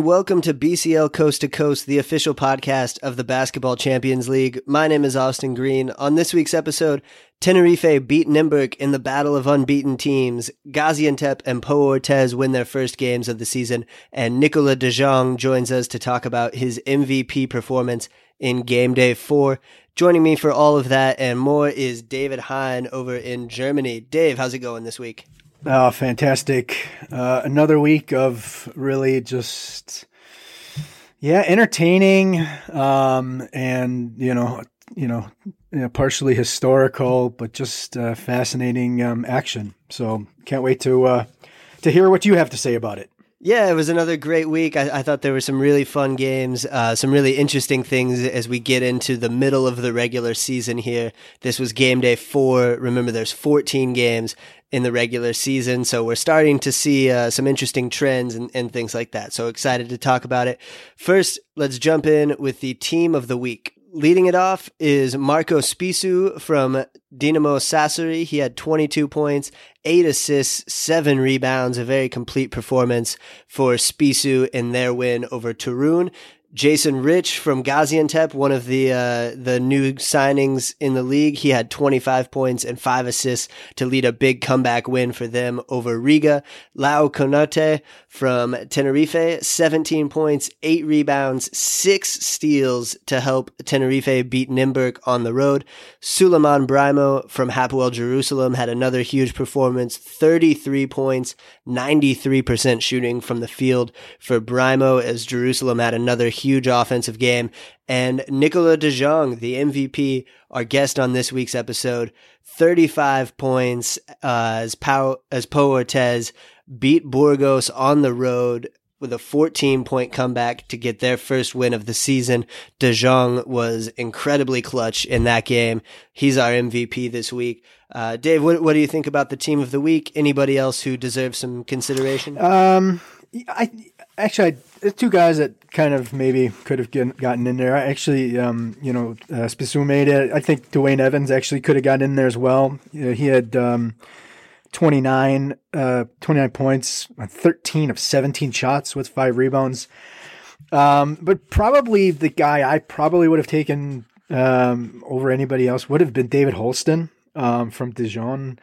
And welcome to BCL Coast to Coast, the official podcast of the Basketball Champions League. My name is Austin Green. On this week's episode, Tenerife beat Nymburk in the battle of unbeaten teams. Gaziantep and Pau Orthez win their first games of the season, and Nicolas De Jong joins us to talk about his MVP performance in game day four. Joining me for all of that and more is David Hein over in Germany. Dave, how's it going this week? Oh, fantastic. Uh, another week of really just, yeah, entertaining, um, and, you know, you know, you know, partially historical, but just uh, fascinating um, action. So can't wait to uh, to hear what you have to say about it. Yeah, it was another great week. I, I thought there were some really fun games, uh, some really interesting things as we get into the middle of the regular season here. This was game day four. Remember, there's 14 games in the regular season, so we're starting to see uh, some interesting trends and, and things like that. So excited to talk about it. First, let's jump in with the team of the week. Leading it off is Marco Spissu from Dinamo Sassari. He had 22 points, eight assists, seven rebounds, a very complete performance for Spissu in their win over Toruń. Jason Rich from Gaziantep, one of the uh, the new signings in the league, he had 25 points and five assists to lead a big comeback win for them over Riga. Lau Konaté from Tenerife, 17 points, eight rebounds, six steals to help Tenerife beat Nymburk on the road. Suleiman Braimoh from Hapoel Jerusalem had another huge performance, 33 points, 93% shooting from the field for Braimoh as Jerusalem had another huge offensive game. And Nicolas De Jong, the MVP, our guest on this week's episode, 35 points uh, as, Pau, as Pau Orthez beat Burgos on the road with a 14 point comeback to get their first win of the season. De Jong was incredibly clutch in that game. He's our MVP this week. Uh, Dave, what, what do you think about the team of the week? Anybody else who deserves some consideration? Um, I actually, I, two guys that kind of maybe could have get, gotten in there. I actually, um, you know, uh, made it. I think Dwayne Evans actually could have gotten in there as well. You know, he had, um, 29, uh, 29 points, 13 of 17 shots with five rebounds. Um, but probably the guy I probably would have taken um, over anybody else would have been David Holston um, from Dijon.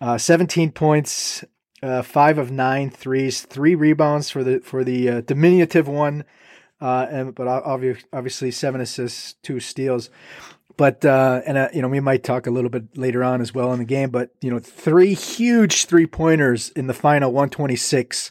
Uh, 17 points, uh, five of nine threes, three rebounds for the for the uh, diminutive one, uh, and but obviously, seven assists, two steals. But uh, and uh, you know we might talk a little bit later on as well in the game. But you know three huge three pointers in the final 126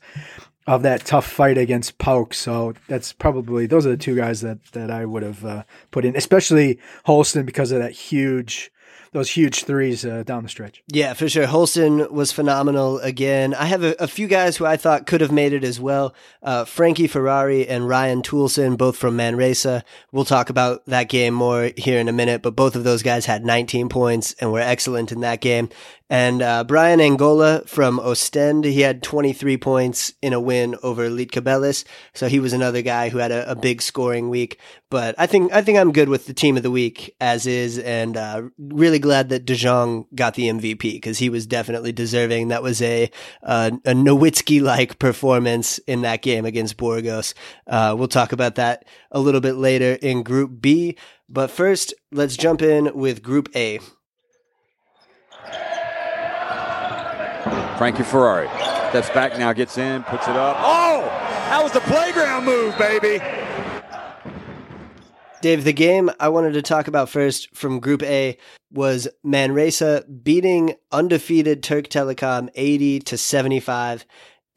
of that tough fight against PAOK. So that's probably those are the two guys that that I would have uh, put in, especially Holston because of that huge those huge threes uh, down the stretch. Yeah, for sure. Holston was phenomenal again. I have a, a, few guys who I thought could have made it as well. Uh, Frankie Ferrari and Ryan Toolson, both from Manresa. We'll talk about that game more here in a minute, but both of those guys had 19 points and were excellent in that game. And uh, Brian Angola from Ostend, he had 23 points in a win over Lietkabelis. So he was another guy who had a, a, big scoring week. But I think I think I'm good with the team of the week as is, and uh, really glad that De Jong got the MVP because he was definitely deserving. That was a uh, a Nowitzki like performance in that game against Burgos. Uh, we'll talk about that a little bit later in Group B. But first, let's jump in with Group A. Frankie Ferrari steps back now, gets in, puts it up. Oh, that was the playground move, baby. Dave, the game I wanted to talk about first from Group A was Manresa beating undefeated Turk Telekom 80 to 75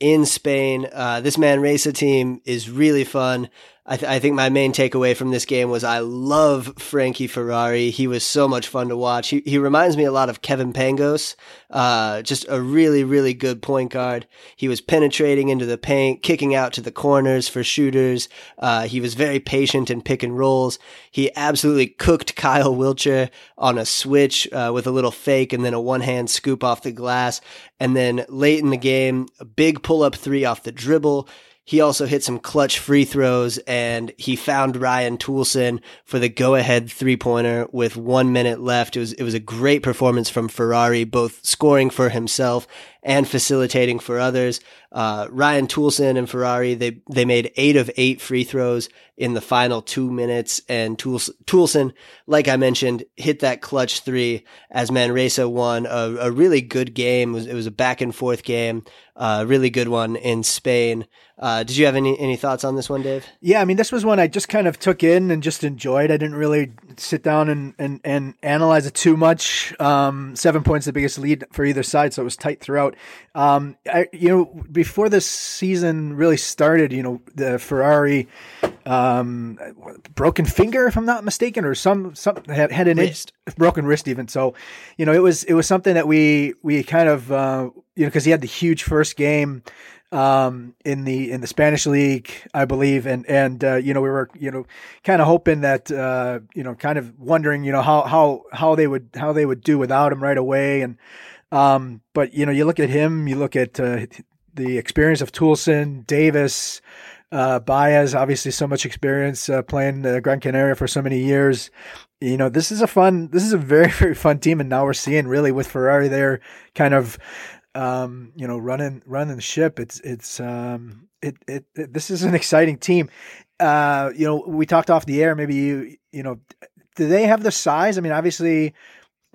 in Spain. Uh, this Manresa team is really fun. I, th- I, think my main takeaway from this game was I love Frankie Ferrari. He was so much fun to watch. He, he reminds me a lot of Kevin Pangos, uh, just a really, really good point guard. He was penetrating into the paint, kicking out to the corners for shooters. Uh, he was very patient in pick and rolls. He absolutely cooked Kyle Wiltjer on a switch uh, with a little fake and then a one hand scoop off the glass. And then late in the game, a big pull up three off the dribble he also hit some clutch free throws and he found Ryan Toolson for the go ahead three pointer with one minute left. It was, it was a great performance from Ferrari, both scoring for himself and facilitating for others. Uh, Ryan Toolson and Ferrari, they, they made eight of eight free throws in the final two minutes. And Toolson, like I mentioned, hit that clutch three as Manresa won a, a really good game. It was, it was, a back and forth game, a uh, really good one in Spain. Uh, did you have any, any thoughts on this one, Dave? Yeah, I mean, this was one I just kind of took in and just enjoyed. I didn't really sit down and, and, and analyze it too much. Um, seven points, the biggest lead for either side, so it was tight throughout. Um, I, you know, before this season really started, you know, the Ferrari um, broken finger, if I'm not mistaken, or some some had, had an wrist. Broken wrist even. So, you know, it was it was something that we we kind of uh, you know because he had the huge first game um, in the in the Spanish league, I believe, and and uh, you know we were you know kind of hoping that uh, you know kind of wondering you know how how how they would how they would do without him right away, and um, but you know you look at him, you look at uh, the experience of Toolson, Davis. Uh, Baez, obviously, so much experience uh, playing the Gran Canaria for so many years. You know, this is a fun, this is a very, very fun team. And now we're seeing really with Ferrari there kind of um, you know, running running the ship. It's it's um, it, it, it this is an exciting team. Uh, you know, we talked off the air. Maybe you you know, do they have the size? I mean, obviously.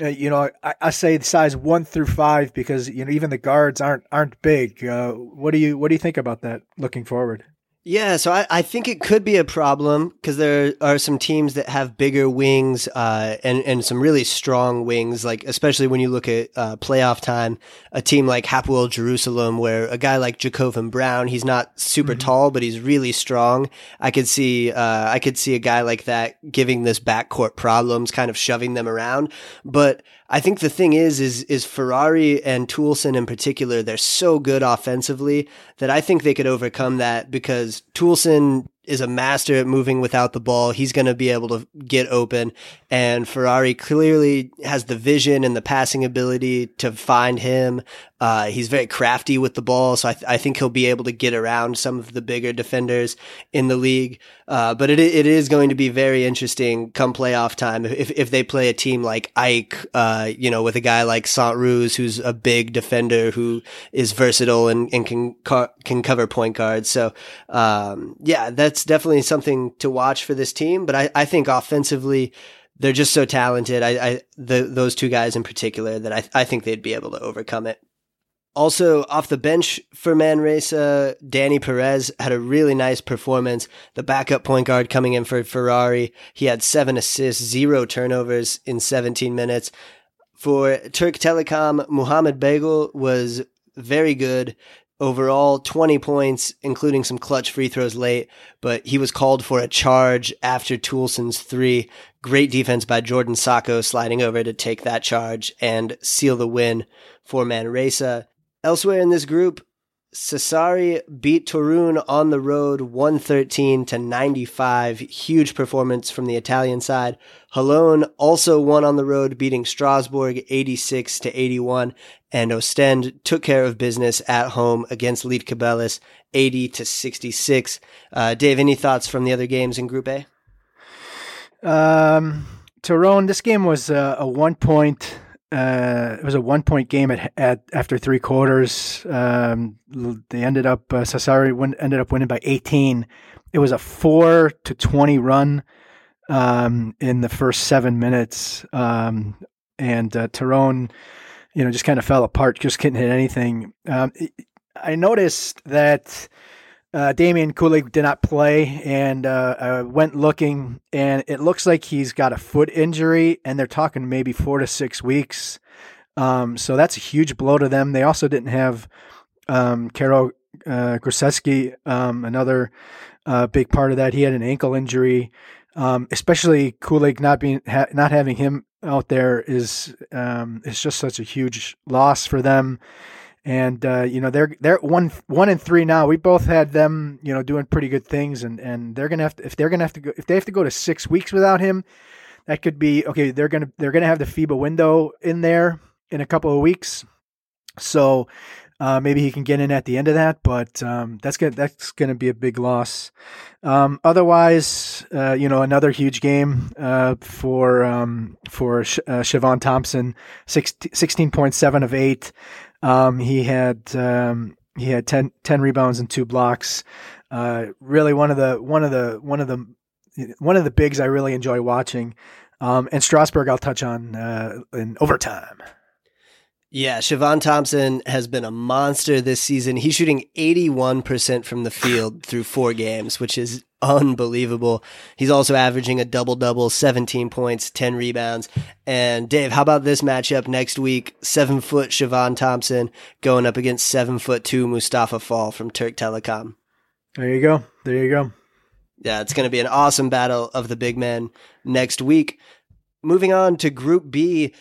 Uh, you know, I, I, say size one through five because you know even the guards aren't aren't big. Uh, what do you what do you think about that looking forward? Yeah, so I, I think it could be a problem because there are some teams that have bigger wings uh, and and some really strong wings. Like especially when you look at uh, playoff time, a team like Hapoel Jerusalem, where a guy like Jacobin Brown, he's not super mm-hmm. tall, but he's really strong. I could see uh, I could see a guy like that giving this backcourt problems, kind of shoving them around. But I think the thing is, is, is Ferrari and Toolson in particular, they're so good offensively that I think they could overcome that because Toolson is a master at moving without the ball. He's going to be able to get open. And Ferrari clearly has the vision and the passing ability to find him. Uh, he's very crafty with the ball, so I, th- I, think he'll be able to get around some of the bigger defenders in the league. Uh, but it it is going to be very interesting come playoff time if if they play a team like Ike, uh, you know, with a guy like Saint-Ruse who's a big defender who is versatile and, and can can cover point guards. So um, yeah, that's definitely something to watch for this team. But I, I think offensively they're just so talented. I, I the, those two guys in particular that I, I think they'd be able to overcome it. Also, off the bench for Manresa, uh, Danny Perez had a really nice performance. The backup point guard coming in for Ferrari, he had seven assists, zero turnovers in 17 minutes. For Turk Telekom, Muhammad Begel was very good overall 20 points, including some clutch free throws late, but he was called for a charge after Toolson's three. Great defense by Jordan Sakho sliding over to take that charge and seal the win for Manresa. Elsewhere in this group, Sassari beat Torun on the road 113 to 95. Huge performance from the Italian side. Holon also won on the road, beating Strasbourg 86 to 81. And Ostend took care of business at home against Lead Lietkabelis 80 to 66. Uh, Dave, any thoughts from the other games in Group A? Um, Toruń, this game was uh, a one point uh, it was a one point game at, at after three quarters. Um, they ended up uh, Sassari win, ended up winning by 18. It was a four to 20 run um, in the first seven minutes, um, and uh, Toruń, you know, just kind of fell apart. Just couldn't hit anything. Um, I noticed that uh, Damian Kulig did not play, and uh, I went looking, and it looks like he's got a foot injury, and they're talking maybe four to six weeks. Um, so that's a huge blow to them. They also didn't have um, Karol uh, um, another uh, big part of that. He had an ankle injury. Um, especially Kulig not being ha- not having him out there is um, is just such a huge loss for them and uh, you know they're they're one one and three now. We both had them, you know, doing pretty good things, and and they're gonna have to if they're gonna have to go if they have to go to six weeks without him, that could be okay. They're gonna they're gonna have the FIBA window in there in a couple of weeks, so uh, maybe he can get in at the end of that, but um, that's gonna that's gonna be a big loss. Um, otherwise, uh, you know, another huge game uh, for um, for Sh- uh, Shevon Thompson, 16, 16.7 of eight. Um, he had um, he had 10, 10, rebounds and two blocks. Uh, really one of the one of the one of the one of the bigs I really enjoy watching. Um, and Strasbourg, I'll touch on uh, in overtime. Yeah, Shevon Thompson has been a monster this season. He's shooting 81% from the field through four games, which is unbelievable. He's also averaging a double double, 17 points, 10 rebounds. And Dave, how about this matchup next week? Seven foot Shevon Thompson going up against seven foot two Mustafa Fall from Turk Telekom. There you go. There you go. Yeah, it's going to be an awesome battle of the big men next week. Moving on to Group B,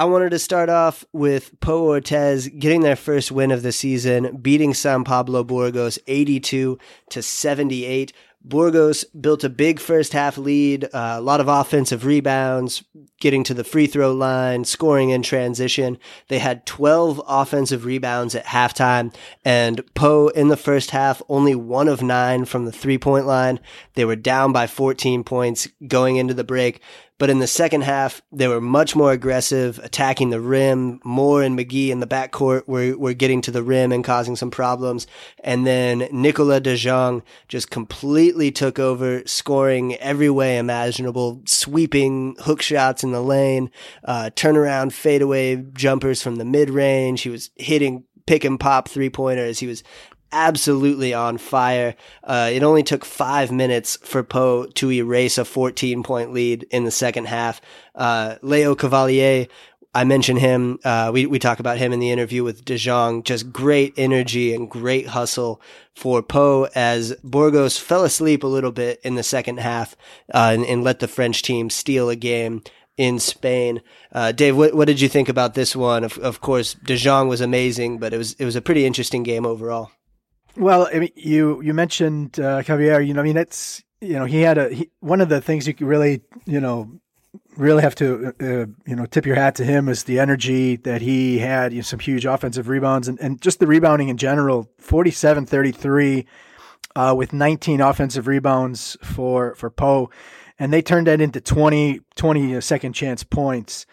I wanted to start off with Pau Orthez getting their first win of the season, beating San Pablo Burgos 82 to 78. Burgos built a big first half lead, uh, a lot of offensive rebounds, getting to the free throw line, scoring in transition. They had 12 offensive rebounds at halftime, and Pau in the first half, only one of nine from the three point line. They were down by 14 points going into the break. But in the second half, they were much more aggressive, attacking the rim. Moore and McGee in the backcourt were, were getting to the rim and causing some problems. And then Nicolas De Jong just completely took over, scoring every way imaginable, sweeping hook shots in the lane, uh, turnaround fadeaway jumpers from the mid range. He was hitting pick and pop three pointers. He was absolutely on fire. Uh, it only took five minutes for Pau to erase a 14 point lead in the second half. Uh, Leo Cavalier, I mentioned him. Uh, we, we talk about him in the interview with De Jong. Just great energy and great hustle for Pau as Burgos fell asleep a little bit in the second half uh, and, and let the French team steal a game in Spain. Uh, Dave, what, what did you think about this one? Of, of course, De Jong was amazing, but it was it was a pretty interesting game overall. Well, I mean, you you mentioned uh, Javier. You know, I mean, it's you know he had a he, one of the things you really you know really have to uh, you know tip your hat to him is the energy that he had. You know, some huge offensive rebounds and, and just the rebounding in general. 47-33 uh, with 19 offensive rebounds for for Pau, and they turned that into 20 20 second chance points.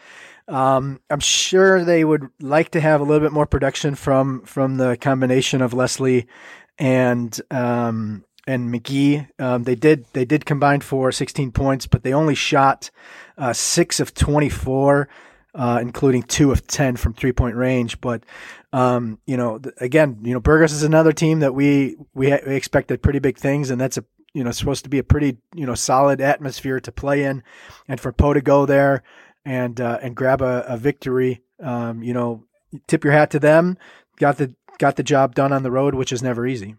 Um, I'm sure they would like to have a little bit more production from from the combination of Leslie and um, and McGee. Um, they did they did combine for 16 points, but they only shot uh, six of 24, uh, including two of 10 from three point range. But um, you know, again, you know, Burgos is another team that we we, we expected pretty big things, and that's a you know supposed to be a pretty you know solid atmosphere to play in, and for Pau to go there and uh, and grab a, a victory. Um, you know, tip your hat to them. Got the got the job done on the road, which is never easy.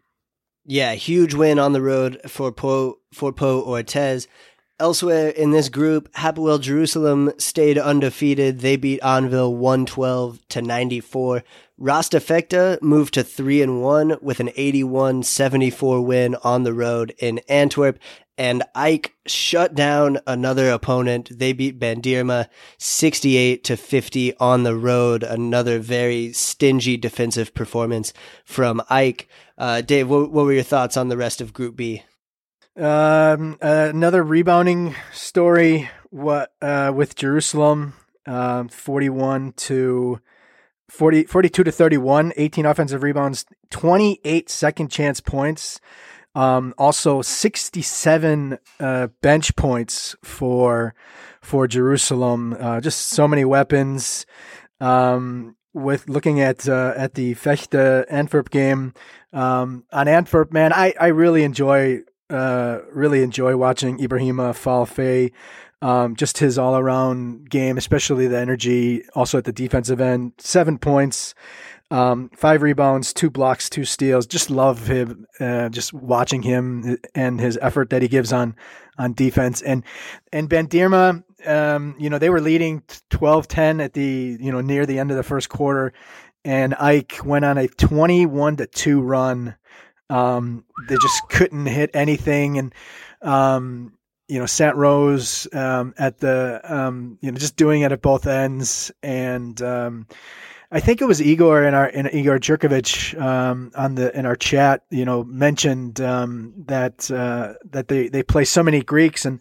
Yeah, huge win on the road for Pau for Pau Orthez. Elsewhere in this group, Hapoel Jerusalem stayed undefeated. They beat Anwil 112 to 94. Rasta moved to 3 and 1 with an 81-74 win on the road in Antwerp and Ike shut down another opponent. They beat Bandirma 68 to 50 on the road. Another very stingy defensive performance from Ike. Uh, Dave, what, what, were your thoughts on the rest of Group B? Um, uh, another rebounding story. What uh, with Jerusalem, um, 41 to 40, 42 to 31, 18 offensive rebounds, 28 second chance points. Um, also, 67 uh, bench points for for Jerusalem. Uh, just so many weapons. Um, with looking at uh, at the Vechta Antwerp game um, on Antwerp, man, I, I really enjoy uh, really enjoy watching Ibrahima Fall Faye. Um, just his all around game, especially the energy. Also at the defensive end, seven points. Um, five rebounds, two blocks, two steals. Just love him. Uh, just watching him and his effort that he gives on on defense. And and Bandirma, um, you know, they were leading 12-10 at the you know near the end of the first quarter, and Ike went on a twenty-one to two run. Um, they just couldn't hit anything, and um, you know, Saint Rose um, at the um, you know just doing it at both ends, and um, I think it was Igor in our in Igor Jerkovic um, on the in our chat, you know, mentioned um, that uh, that they, they play so many Greeks and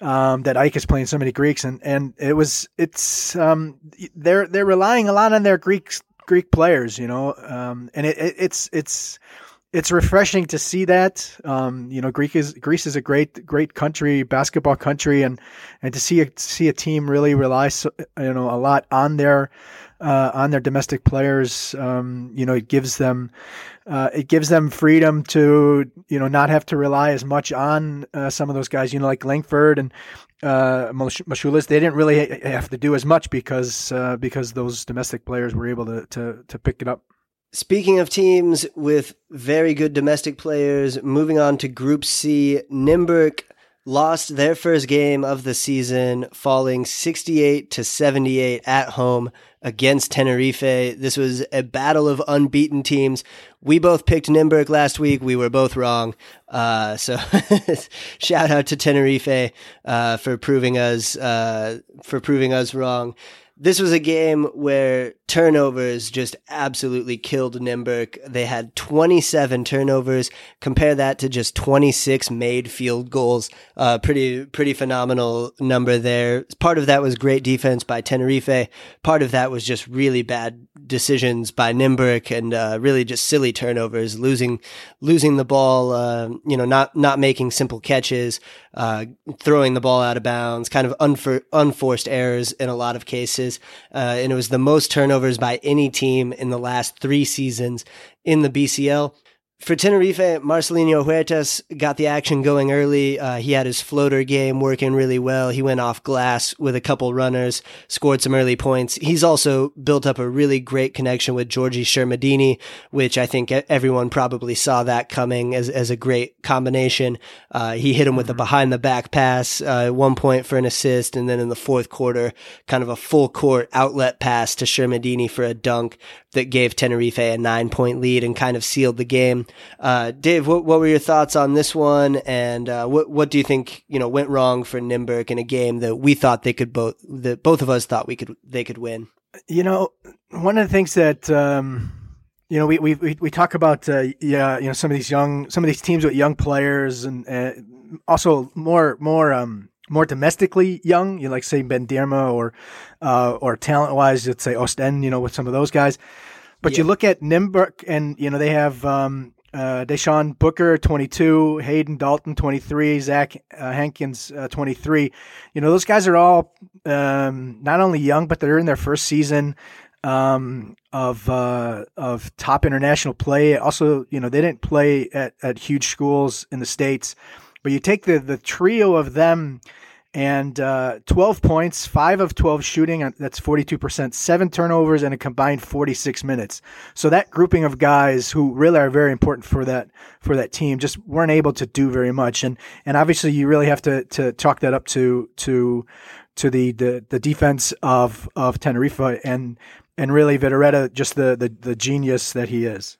um, that Ike is playing so many Greeks and, and it was it's um, they're they're relying a lot on their Greeks Greek players, you know, um, and it, it, it's it's it's refreshing to see that. Um, you know, Greek is Greece is a great great country, basketball country, and and to see a see a team really rely so, you know a lot on their uh, on their domestic players. Um, you know, it gives them uh, it gives them freedom to you know not have to rely as much on uh, some of those guys. You know, like Langford and uh, Mashulis. They didn't really have to do as much because uh, because those domestic players were able to to to pick it up. Speaking of teams with very good domestic players, moving on to Group C, Nymburk lost their first game of the season, falling 68 to 78 at home against Tenerife. This was a battle of unbeaten teams. We both picked Nymburk last week. We were both wrong. Uh, so shout out to Tenerife uh, for proving us uh, for proving us wrong this was a game where turnovers just absolutely killed Nymburk. They had 27 turnovers. Compare that to just 26 made field goals. Uh, pretty, pretty phenomenal number there. Part of that was great defense by Tenerife. Part of that was just really bad decisions by Nymburk and uh, really just silly turnovers, losing, losing the ball. Uh, you know, not not making simple catches, uh, throwing the ball out of bounds, kind of unfor- unforced errors in a lot of cases. Uh, and it was the most turnovers by any team in the last three seasons in the BCL. For Tenerife, Marcelino Huertas got the action going early. Uh, he had his floater game working really well. He went off glass with a couple runners, scored some early points. He's also built up a really great connection with Giorgi Shermadini, which I think everyone probably saw that coming as, as a great combination. Uh, he hit him with a mm-hmm. behind the back pass, uh, one point for an assist, and then in the fourth quarter, kind of a full court outlet pass to Shermadini for a dunk that gave Tenerife a nine point lead and kind of sealed the game. Uh, Dave, what, what were your thoughts on this one? And uh, what what do you think you know went wrong for Nymburk in a game that we thought they could both that both of us thought we could they could win? You know, one of the things that um, you know we we we, talk about uh, yeah you know some of these young some of these teams with young players and uh, also more more um, more domestically young, you know, like say Bandirma or uh, or talent wise, let's say Ostend, you know, with some of those guys. But yeah. you look at Nymburk, and you know they have um, uh, Deshaun Booker, 22, Hayden Dalton, 23, Zach uh, Hankins, uh, 23. You know, those guys are all um, not only young, but they're in their first season um, of uh, of top international play. Also, you know, they didn't play at, at huge schools in the states. But you take the the trio of them and uh, 12 points, 5 of 12 shooting, that's 42%, 7 turnovers, and a combined 46 minutes. So that grouping of guys who really are very important for that for that team just weren't able to do very much. And and obviously you really have to to chalk that up to to to the the, the defense of of Tenerife and and really Vidorreta, just the, the the genius that he is.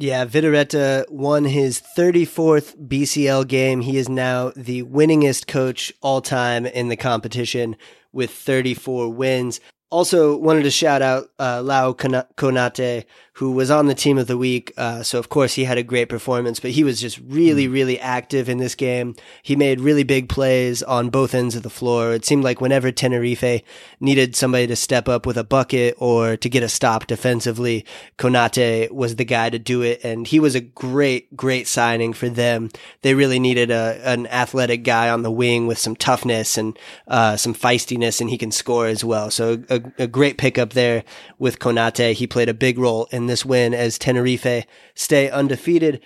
Yeah, Vidorreta won his 34th BCL game. He is now the winningest coach all time in the competition with 34 wins. Also, wanted to shout out uh, Lau Konate, who was on the team of the week. Uh, so, of course, he had a great performance, but he was just really, mm. really active in this game. He made really big plays on both ends of the floor. It seemed like whenever Tenerife needed somebody to step up with a bucket or to get a stop defensively, Konate was the guy to do it. And he was a great, great signing for them. They really needed a, an athletic guy on the wing with some toughness and uh, some feistiness, and he can score as well. So, a a, great pickup there with Konate. He played a big role in this win as Tenerife stay undefeated.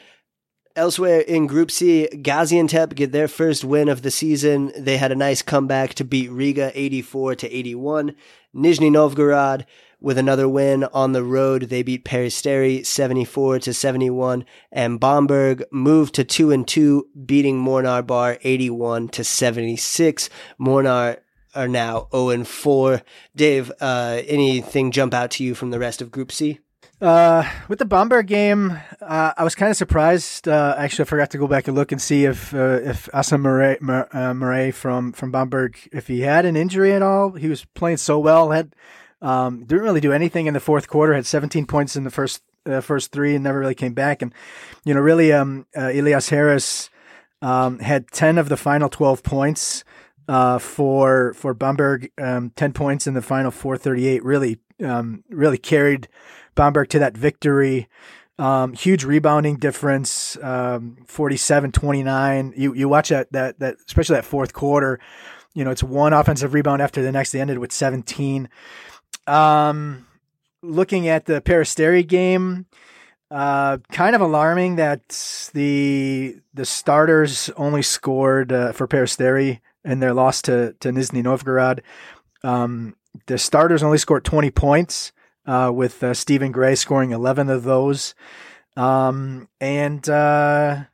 Elsewhere in Group C, Gaziantep get their first win of the season. They had a nice comeback to beat Riga 84 to 81. Nizhny Novgorod with another win on the road. They beat Peristeri 74 to 71 and Bamberg moved to 2 and 2 beating Mornar Bar 81 to 76. Mornar are now 0 and 4. Dave, uh, anything jump out to you from the rest of Group C? Uh, with the Bamberg game, uh, I was kind of surprised. Uh, actually, I forgot to go back and look and see if uh, if Asa Murray, uh, Murray from from Bamberg, if he had an injury at all. He was playing so well. Had um, didn't really do anything in the fourth quarter. Had 17 points in the first uh, first three and never really came back. And you know, really, um, Elias Harris um, had 10 of the final 12 points uh, for for Bamberg, um, ten points in the final 438. Really, um, really carried Bamberg to that victory. Um, huge rebounding difference, um, 47-29. You you watch that that that especially that fourth quarter. You know, it's one offensive rebound after the next. They ended with 17. Um, looking at the Peristeri game, uh, kind of alarming that the the starters only scored uh, for Peristeri in their loss to to Nizhny Novgorod. Um, the starters only scored 20 points uh, with uh, Stephen Gray scoring 11 of those. Um, and uh,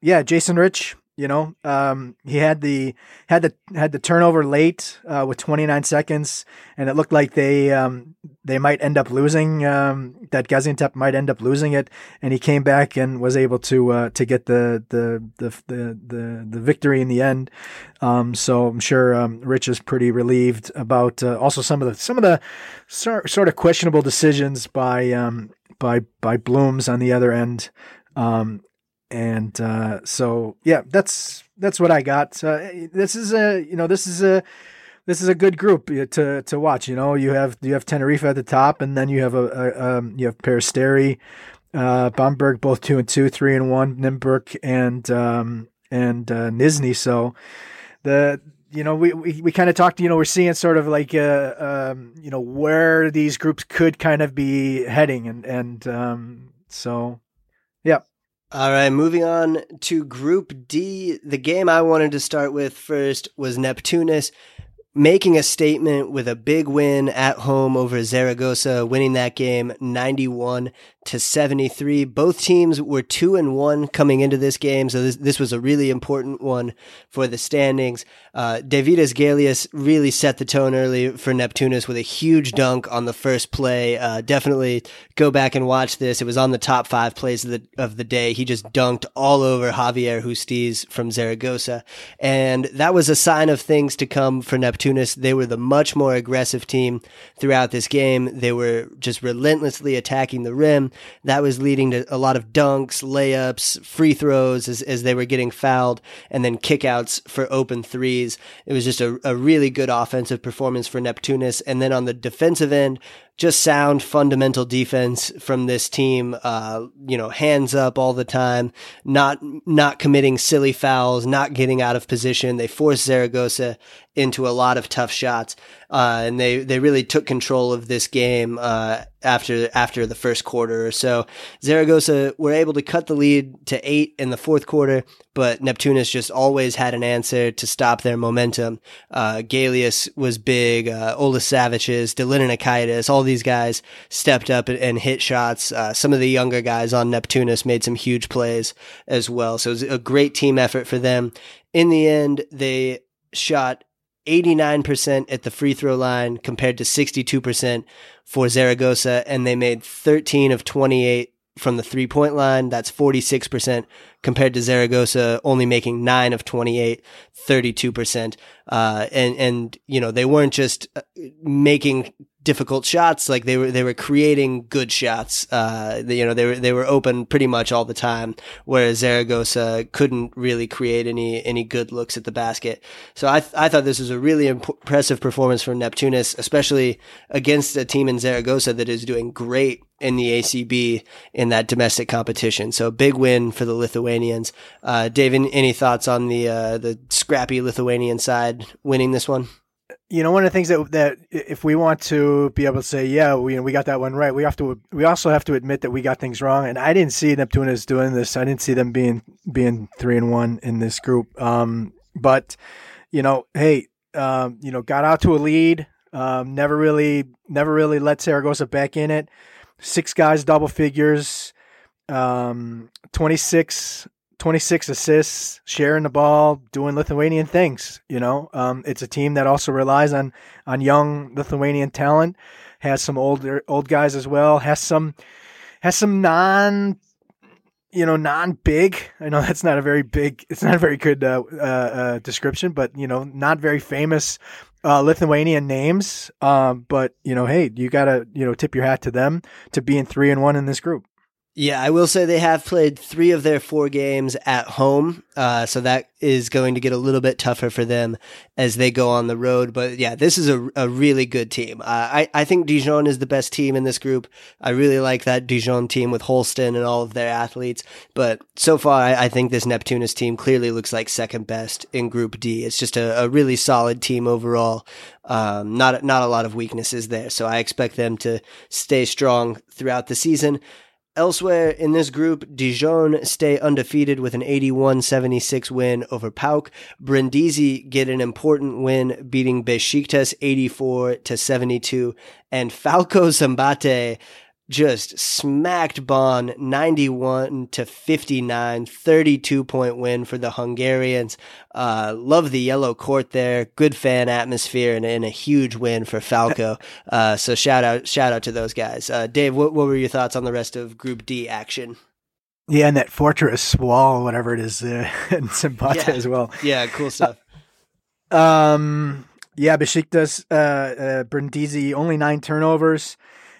yeah, Jason Rich, you know, um, he had the had the had the turnover late uh, with 29 seconds, and it looked like they um, they might end up losing. Um, that Gaziantep might end up losing it, and he came back and was able to uh, to get the, the the the the the victory in the end. Um, so I'm sure um, Rich is pretty relieved about uh, also some of the some of the sort sort of questionable decisions by um, by by Blooms on the other end. Um, and uh, so yeah, that's that's what I got. Uh, this is a you know this is a this is a good group to to watch. You know, you have you have Tenerife at the top, and then you have a, a um, you have Peristeri, uh, Bamberg both two and two, three and one, Nymburk and um, and uh. So the you know we we, we kind of talked. You know, we're seeing sort of like uh, um, you know where these groups could kind of be heading, and and um, so. All right, moving on to Group D. The game I wanted to start with first was Neptunas making a statement with a big win at home over Zaragoza, winning that game 91 to 73. Both teams were 2 and 1 coming into this game, so this, this was a really important one for the standings. Uh, Deividas Gailius really set the tone early for Neptunas with a huge dunk on the first play. Uh, definitely go back and watch this. It was on the top five plays of the, of the day. He just dunked all over Javier Justiz from Zaragoza. And that was a sign of things to come for Neptunas. They were the much more aggressive team throughout this game. They were just relentlessly attacking the rim. That was leading to a lot of dunks, layups, free throws as, as they were getting fouled, and then kickouts for open threes. It was just a, a really good offensive performance for Neptunas. And then on the defensive end, just sound fundamental defense from this team. Uh, you know, hands up all the time, not not committing silly fouls, not getting out of position. They forced Zaragoza into a lot of tough shots, uh, and they they really took control of this game uh, after after the first quarter or so. Zaragoza were able to cut the lead to eight in the fourth quarter, but Neptunus just always had an answer to stop their momentum. Uh, Gailius was big, uh, Ola Savicius, Delininakaitis, all these guys stepped up and hit shots. Uh, some of the younger guys on Neptunas made some huge plays as well. So it was a great team effort for them. In the end, they shot 89% at the free throw line compared to 62% for Zaragoza, and they made 13 of 28 from the three point line. That's 46% compared to Zaragoza only making nine of 28, 32%. Uh, and, and, you know, they weren't just uh, making difficult shots. Like they were, they were creating good shots. Uh, you know, they were, they were open pretty much all the time, whereas Zaragoza couldn't really create any, any good looks at the basket. So I, th- I thought this was a really imp- impressive performance from Neptunas, especially against a team in Zaragoza that is doing great in the ACB in that domestic competition. So big win for the Lithuanians. Uh, David, any thoughts on the, uh, the scrappy Lithuanian side winning this one? you know, one of the things that that if we want to be able to say, yeah, we we got that one right, we have to we also have to admit that we got things wrong. And I didn't see Neptunas doing this. I didn't see them being being three and one in this group. Um, but you know, hey, um, you know, got out to a lead. Um, never really, never really let Zaragoza back in it. Six guys, double figures. Um, 26 26 assists, sharing the ball, doing Lithuanian things. You know, um, it's a team that also relies on on young Lithuanian talent. Has some older old guys as well. Has some has some non you know non big. I know that's not a very big. It's not a very good uh, uh, uh, description, but you know, not very famous uh, Lithuanian names. Um, but you know, hey, you gotta you know tip your hat to them to being three and one in this group. Yeah, I will say they have played three of their four games at home, uh, so that is going to get a little bit tougher for them as they go on the road. But yeah, this is a, a really good team. Uh, I I think Dijon is the best team in this group. I really like that Dijon team with Holston and all of their athletes. But so far, I, I think this Neptunas team clearly looks like second best in Group D. It's just a, a really solid team overall. Um, not not a lot of weaknesses there, so I expect them to stay strong throughout the season. Elsewhere in this group, Dijon stay undefeated with an 81-76 win over PAOK. Brindisi get an important win beating Besiktas 84 to 72 and Falco Szombathely just smacked Bonn 91 to 59, 32 point win for the Hungarians. Uh, love the yellow court there. Good fan atmosphere and, and a huge win for Falco. Uh, so shout out, shout out to those guys. Uh, Dave, what, what were your thoughts on the rest of Group D action? Yeah, and that fortress wall, whatever it is, uh, in Szombathely Yeah. as well. Yeah, cool stuff. Um, yeah, Besiktas, uh, uh, Brindisi, only nine turnovers.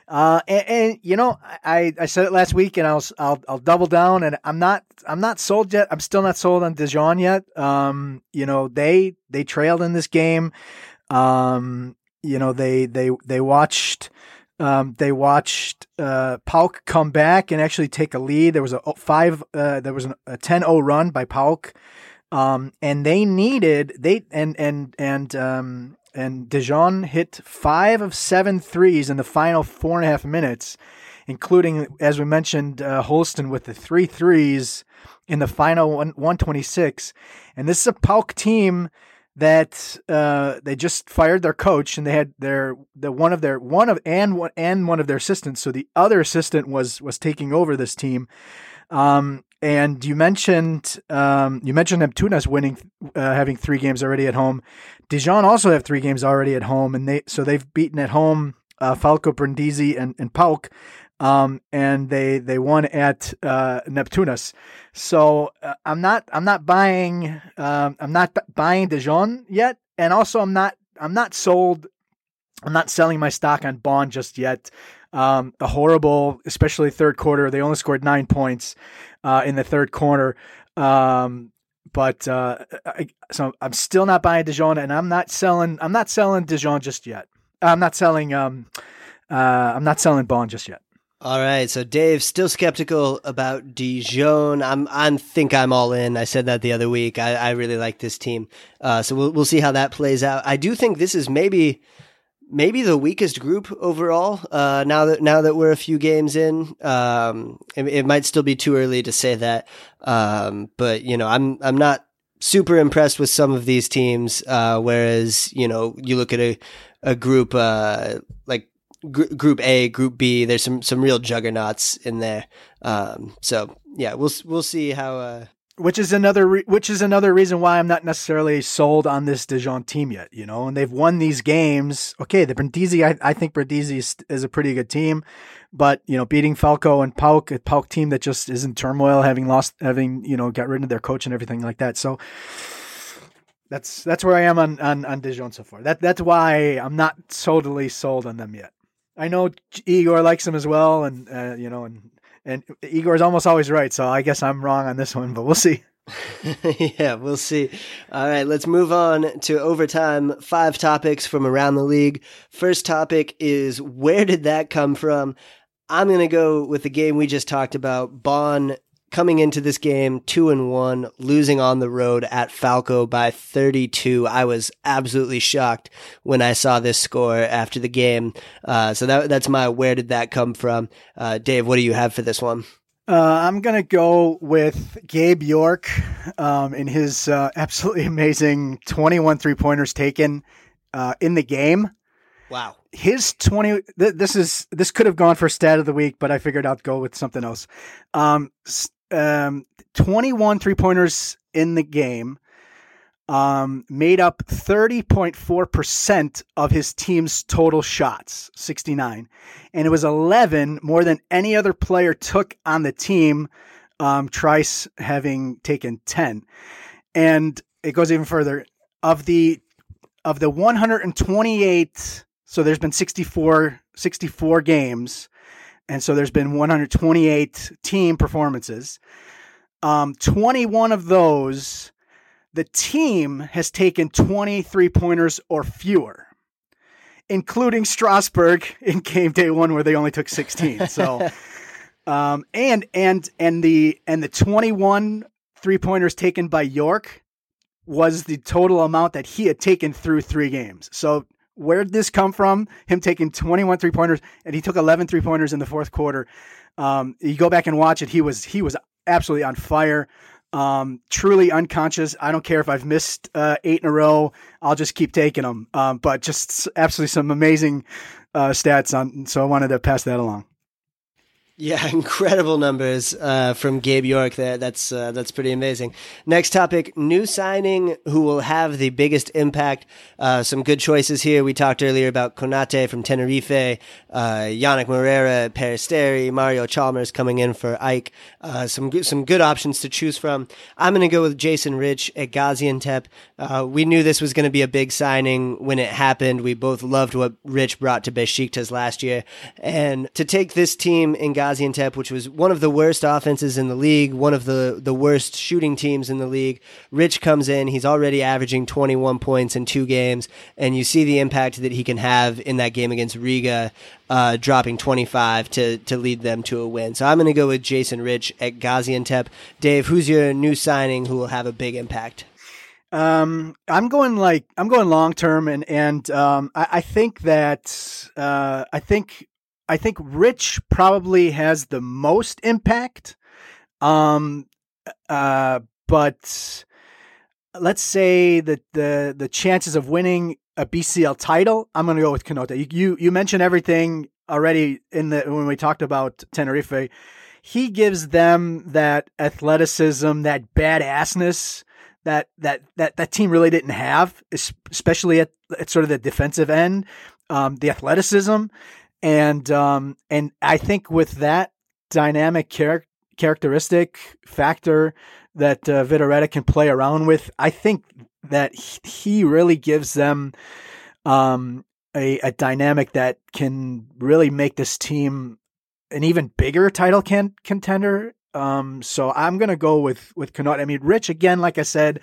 Uh, and, and you know, I, I said it last week, and I'll, I'll I'll double down. And I'm not I'm not sold yet. I'm still not sold on Dijon yet. Um, you know, they they trailed in this game. Um, you know, they they they watched. Um, they watched uh, PAOK come back and actually take a lead. There was a five. Uh, there was a 10-0 run by PAOK, um, and they needed they and and and um, and Dijon hit five of seven threes in the final four and a half minutes, including, as we mentioned, uh, Holston with the three threes in the final one, 126. And this is a PAOK team that uh, they just fired their coach and they had their the one of their one of and one and one of their assistants. So the other assistant was was taking over this team. Um, and you mentioned um, you mentioned Neptunas winning, uh, having three games already at home. Dijon also have three games already at home, and they so they've beaten at home uh, Falco, Brindisi, and and PAOK, um, and they they won at uh, Neptunas. So uh, I'm not I'm not buying um, I'm not buying Dijon yet, and also I'm not I'm not sold. I'm not selling my stock on Bonn just yet. Um, a horrible, especially third quarter. They only scored nine points uh, in the third corner. Um, but uh, I, so I'm still not buying Dijon, and I'm not selling. I'm not selling Dijon just yet. I'm not selling. Um, uh, I'm not selling Bonn just yet. All right, so Dave still skeptical about Dijon. I'm I think I'm all in. I said that the other week. I, I really like this team. Uh, so we'll we'll see how that plays out. I do think this is maybe maybe the weakest group overall. Uh, now that now that we're a few games in, um, it, it might still be too early to say that. Um, but you know, I'm I'm not super impressed with some of these teams. Uh, whereas you know, you look at a a group uh, like gr- Group A, Group B. There's some some real juggernauts in there. Um, so yeah, we'll we'll see how. Which is another re- which is another reason why I'm not necessarily sold on this Dijon team yet. You know, and they've won these games. Okay, the Brindisi, I, I think Brindisi is, is a pretty good team, but you know, beating Falco and PAOK, a PAOK team that just is in turmoil, having lost, having you know, got rid of their coach and everything like that. So that's that's where I am on on, on Dijon so far. That that's why I'm not totally sold on them yet. I know Igor likes them as well, and uh, you know, and and Igor's almost always right, so I guess I'm wrong on this one, but we'll see. yeah, we'll see. All right, let's move on to overtime. Five topics from around the league. First topic is where did that come from? I'm going to go with the game we just talked about. Bonn coming into this game two and one, losing on the road at Falco by 32. I was absolutely shocked when I saw this score after the game. Uh, so that, that's my where did that come from? Uh, Dave, what do you have for this one? Uh, I'm gonna go with Gabe York um, in his uh, absolutely amazing 21 three pointers taken uh, in the game. Wow. His 20. This is this could have gone for stat of the week, but I figured I'd go with something else. Um, um, 21 three pointers in the game. Um, made up 30.4% of his team's total shots, 69. And it was 11 more than any other player took on the team, um, Trice having taken 10. And it goes even further. Of the of the 128, so there's been 64, 64 games. And so there's been 128 team performances. Um, 21 of those, the team has taken 23 pointers or fewer, including Strasbourg in game day one where they only took 16. So, um, and and and the and the 21 three pointers taken by York was the total amount that he had taken through three games. So where did this come from? Him taking 21 three pointers, and he took 11 three pointers in the fourth quarter. Um, you go back and watch it. He was he was absolutely on fire. Um, truly unconscious. I don't care if I've missed uh, eight in a row. I'll just keep taking them. Um, but just absolutely some amazing uh, stats on. So I wanted to pass that along. Yeah, incredible numbers uh, from Gabe York. There, that's uh, that's pretty amazing. Next topic: new signing who will have the biggest impact. Uh, some good choices here. We talked earlier about Konate from Tenerife, uh, Yannick Moreira, Peristeri, Mario Chalmers coming in for AEK. Uh, some good, some good options to choose from. I'm going to go with Jason Rich at Gaziantep. Uh, we knew this was going to be a big signing when it happened. We both loved what Rich brought to Besiktas last year, and to take this team in Gaziantep Gaziantep, which was one of the worst offenses in the league, one of the, the worst shooting teams in the league. Rich comes in, he's already averaging 21 points in two games, and you see the impact that he can have in that game against Riga, uh, dropping 25 to, to lead them to a win. So I'm going to go with Jason Rich at Gaziantep. Dave, who's your new signing who will have a big impact? Um, I'm going like I'm going long term, and and um, I, I think that uh, I think I think Rich probably has the most impact. Um, uh, but let's say that the the chances of winning a BCL title, I'm going to go with Konate. You, you, you mentioned everything already in the when we talked about Tenerife. He gives them that athleticism, that badassness that that that that team really didn't have, especially at, at sort of the defensive end. Um, the athleticism and um, and I think with that dynamic char- characteristic factor that uh, Vidorreta can play around with, I think that he really gives them um, a, a dynamic that can really make this team an even bigger title can- contender. Um, so I'm gonna go with with Konate. I mean, Rich again, like I said,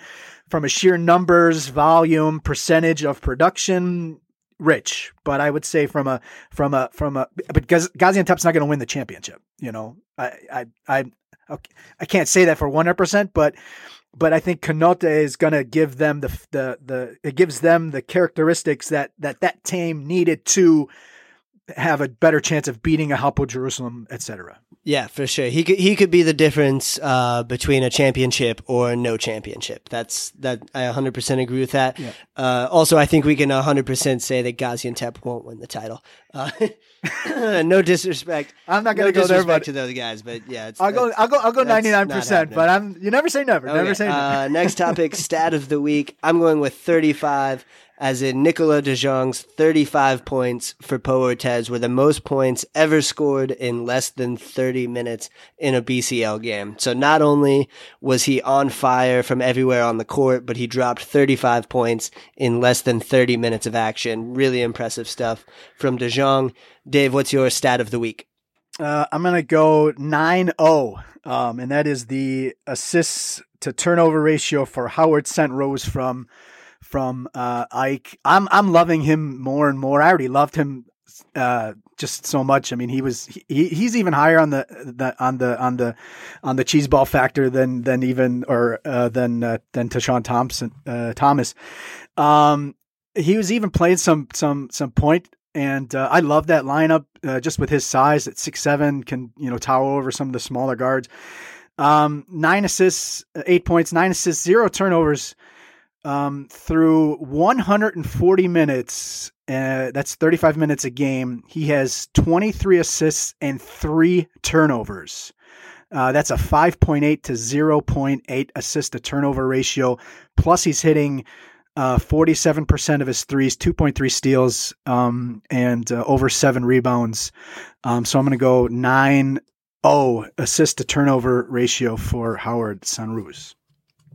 from a sheer numbers, volume, percentage of production, rich, but I would say from a from a from a but Gaziantep's not going to win the championship. You know, I I I I can't say that for one hundred percent, but but I think Konate is going to give them the the the it gives them the characteristics that that that team needed to have a better chance of beating a Hapoel Jerusalem, etc. Yeah, for sure. He could he could be the difference uh, between a championship or no championship. That's that I 100% agree with that. Yeah. Uh, also, I think we can 100% say that Gaziantep won't win the title. Uh, no disrespect. I'm not going to no go there, but to those guys. But yeah, I'll go. I'll go. I'll go 99. percent But I'm. You never say never. Okay. Never say never. Uh, next topic: stat of the week. I'm going with 35 as in Nicolas de Jong's 35 points for Pau Orthez were the most points ever scored in less than 30 minutes in a BCL game. So not only was he on fire from everywhere on the court, but he dropped 35 points in less than 30 minutes of action. Really impressive stuff from de Jong. Dave, what's your stat of the week? Uh, I'm going to go 9 0, um, and that is the assists to turnover ratio for Howard Sant-Roos from from uh, AEK. I'm I'm loving him more and more. I already loved him uh, just so much. I mean, he was he, he's even higher on the, the on the on the on the cheese ball factor than than even or uh, than uh, than Tashawn Thompson uh, Thomas. Um, he was even playing some some some point, and uh, I love that lineup. Uh, just with his size at six seven, can you know tower over some of the smaller guards. Um, nine assists, eight points, nine assists, zero turnovers um, through 140 minutes. Uh, that's 35 minutes a game. He has 23 assists and three turnovers. Uh, that's a 5.8 to 0.8 assist to turnover ratio. Plus, he's hitting uh, 47% of his threes, 2.3 steals, um, and uh, over seven rebounds. Um, so I'm going to go 9 0 assist to turnover ratio for Howard Sant-Roos.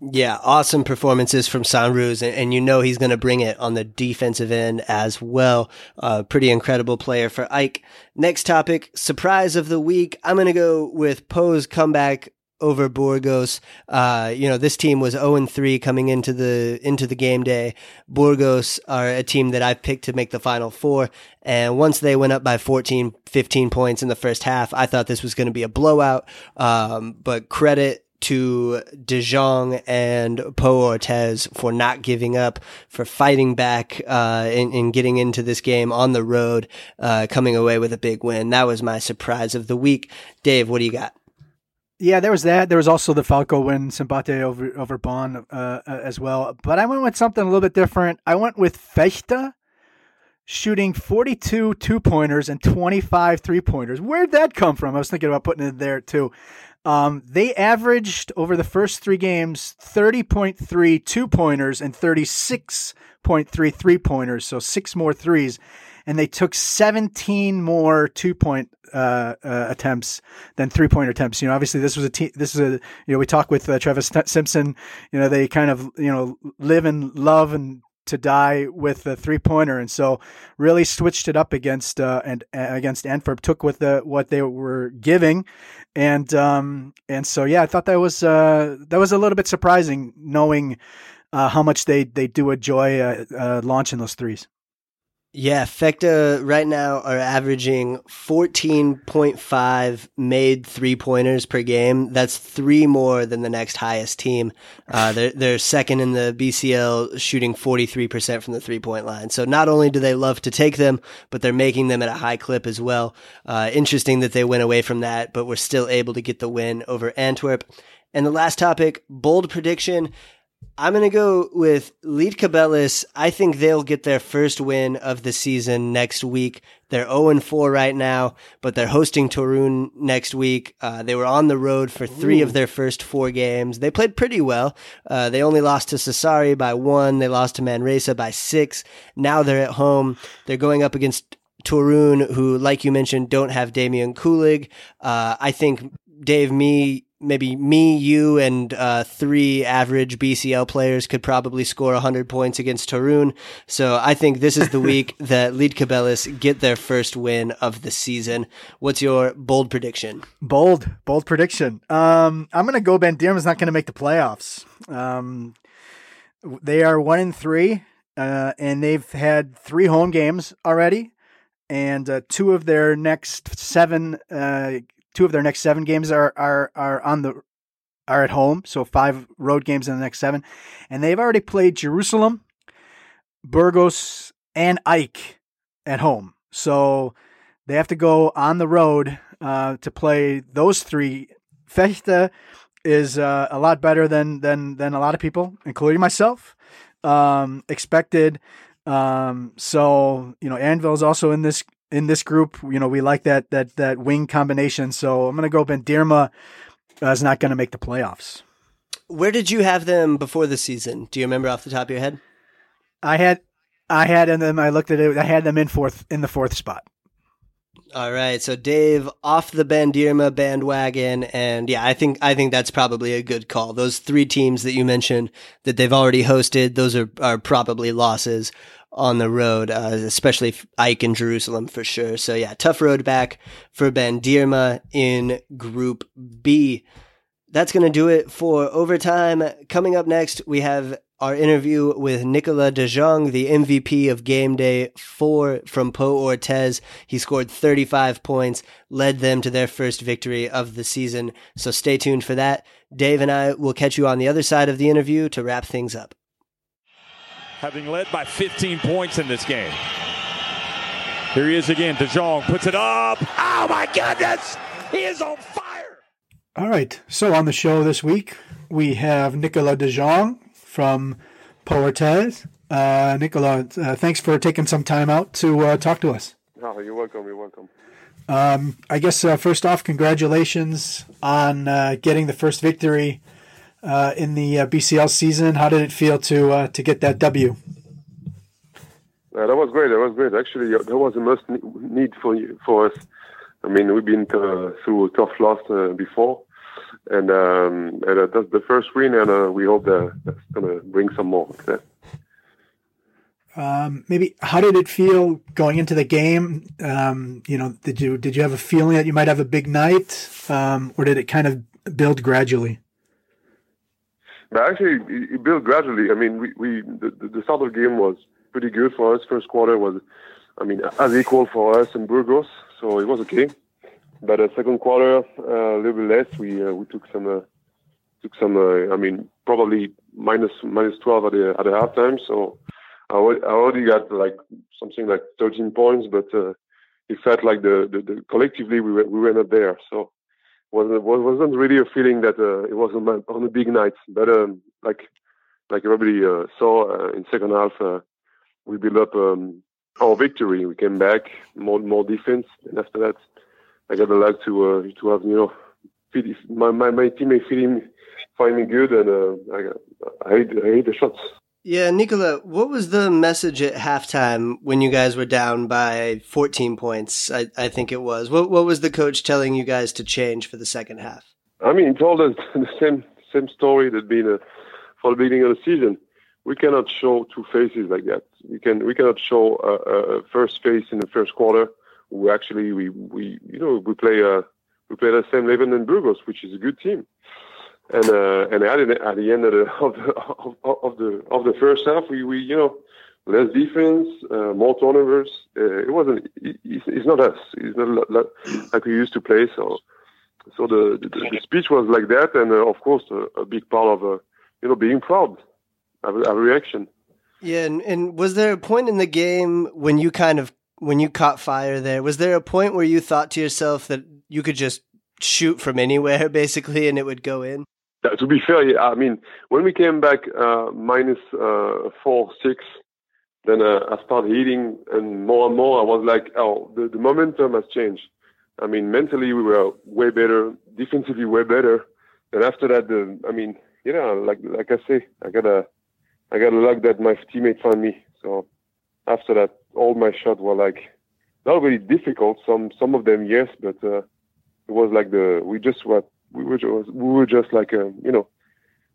Yeah, awesome performances from Sant-Roos, and, and you know he's going to bring it on the defensive end as well. Uh, pretty incredible player for AEK. Next topic, surprise of the week. I'm going to go with Pau's comeback over Burgos. Uh, you know, this team was 0 3 coming into the into the game day. Burgos are a team that I've picked to make the final four. And once they went up by 14, 15 points in the first half, I thought this was going to be a blowout. Um, but credit to De Jong and Pau Orthez for not giving up, for fighting back, uh, and, getting into this game on the road, uh, coming away with a big win. That was my surprise of the week. Dave, what do you got? Yeah, there was that. There was also the Falco win, Szombathely over over Bonn uh, as well. But I went with something a little bit different. I went with Vechta shooting 42 two pointers and 25 three pointers. Where'd that come from? I was thinking about putting it there too. Um, they averaged over the first three games 30.3 two pointers and 36.3 three pointers, so six more threes. And they took 17 more two point uh, uh, attempts than three point attempts. You know, obviously this was a team. This is a you know we talk with uh, Travis Simpson. You know they kind of you know live and love and to die with the three pointer, and so really switched it up against uh, and uh, against Antwerp. Took with the what they were giving, and um, and so yeah, I thought that was uh, that was a little bit surprising, knowing uh, how much they they do enjoy uh, uh, launching those threes. Yeah, Vechta right now are averaging 14.5 made three pointers per game. That's three more than the next highest team. Uh, they're, they're second in the BCL, shooting 43% from the three point line. So not only do they love to take them, but they're making them at a high clip as well. Uh, interesting that they went away from that, but were still able to get the win over Antwerp. And the last topic, bold prediction. I'm going to go with Lietkabelis. I think they'll get their first win of the season next week. They're 0 4 right now, but they're hosting Toruń next week. Uh, they were on the road for three Ooh. of their first four games. They played pretty well. Uh, they only lost to Sassari by one. They lost to Manresa by six. Now they're at home. They're going up against Toruń, who, like you mentioned, don't have Damian Kulig. Uh, I think Dave, me, maybe me, you, and uh, three average BCL players could probably score 100 points against Toruń. So I think this is the week that Lietkabelis get their first win of the season. What's your bold prediction? Bold, bold prediction. Um, I'm going to go Ben is not going to make the playoffs. Um, they are one in three, uh, and they've had three home games already. And uh, two of their next seven uh, two of their next seven games are are are on the are at home, so five road games in the next seven, and they've already played Jerusalem, Burgos, and AEK at home. So they have to go on the road uh, to play those three. Vechta is uh, a lot better than than than a lot of people, including myself, um, expected. Um, so you know, Anwil is also in this in this group. You know, we like that that that wing combination. So I'm going to go Bandirma uh, is not going to make the playoffs. Where did you have them before the season? Do you remember off the top of your head? I had I had them. I looked at it. I had them in fourth in the fourth spot. All right, so Dave off the Bandirma bandwagon, and yeah, I think I think that's probably a good call. Those three teams that you mentioned that they've already hosted, those are are probably losses on the road, uh, especially AEK in Jerusalem for sure. So yeah, tough road back for Bandirma in Group B. That's going to do it for overtime. Coming up next, we have our interview with Nicolas De Jong, the MVP of game day four from Pau Orthez. He scored 35 points, led them to their first victory of the season. So stay tuned for that. Dave and I will catch you on the other side of the interview to wrap things up having led by 15 points in this game. Here he is again. De Jong puts it up. Oh my goodness! He is on fire. All right. So on the show this week, we have Nicolas De Jong from Pau Orthez. Uh, Nicolas, uh, thanks for taking some time out to uh, talk to us. Oh, you're welcome. You're welcome. Um, I guess uh, first off, congratulations on uh, getting the first victory uh, in the uh, BCL season. How did it feel to uh, to get that W? Uh, that was great. That was great. Actually, that was the most need for for us. I mean, we've been uh, through a tough loss uh, before, and um, and uh, that's the first win, and uh, we hope that that's gonna bring some more. Like um, maybe how did it feel going into the game? Um, you know, did you did you have a feeling that you might have a big night, um, or did it kind of build gradually? But actually, it built gradually. I mean, we, we the, the start of the game was pretty good for us. First quarter was, I mean, as equal for us and Burgos, so it was okay. But the second quarter, uh, a little bit less. We uh, we took some uh, took some. Uh, I mean, probably minus minus twelve at the at the halftime. So I already got like something like 13 points, but uh, it felt like the, the, the, collectively we were we were not there. So wasn't wasn't really a feeling that uh, it was on, on a big night. But um, like like everybody uh, saw uh, in second half, uh, we built up um, our victory. We came back more more defense, and after that, I got the luck to uh, to have you know feed, my my my teammate feeling find me good, and I I hit, I hit the shots. Yeah, Nicolas, what was the message at halftime when you guys were down by 14 points? I, I think it was. What what was the coach telling you guys to change for the second half? I mean, he told us the same same story that been uh, for the beginning of the season. We cannot show two faces like that. We can we cannot show a, a first face in the first quarter. We actually we we you know we play uh we play the same level in Burgos, which is a good team and uh, and at, the, at the end of the of the of, the of the first half, we, we you know less defense, uh, more turnovers. Uh, it wasn't. It, it's not us. It's not like we used to play. So so the the, the speech was like that, and uh, of course a, a, big part of uh, you know being proud, of a reaction. Yeah, and, and was there a point in the game when you kind of when you caught fire there? Was there a point where you thought to yourself that you could just shoot from anywhere basically and it would go in? To be fair, I mean, when we came back uh, minus, uh, four, six, then uh, I started hitting, and more and more I was like, oh, the, the momentum has changed. I mean, mentally we were way better, defensively way better, and after that, the, I mean, you know, like like I say, I got a, I got a luck that my teammate found me. So after that, all my shots were like not really difficult. Some some of them yes, but uh, it was like the we just were we were just, we were just like uh, you know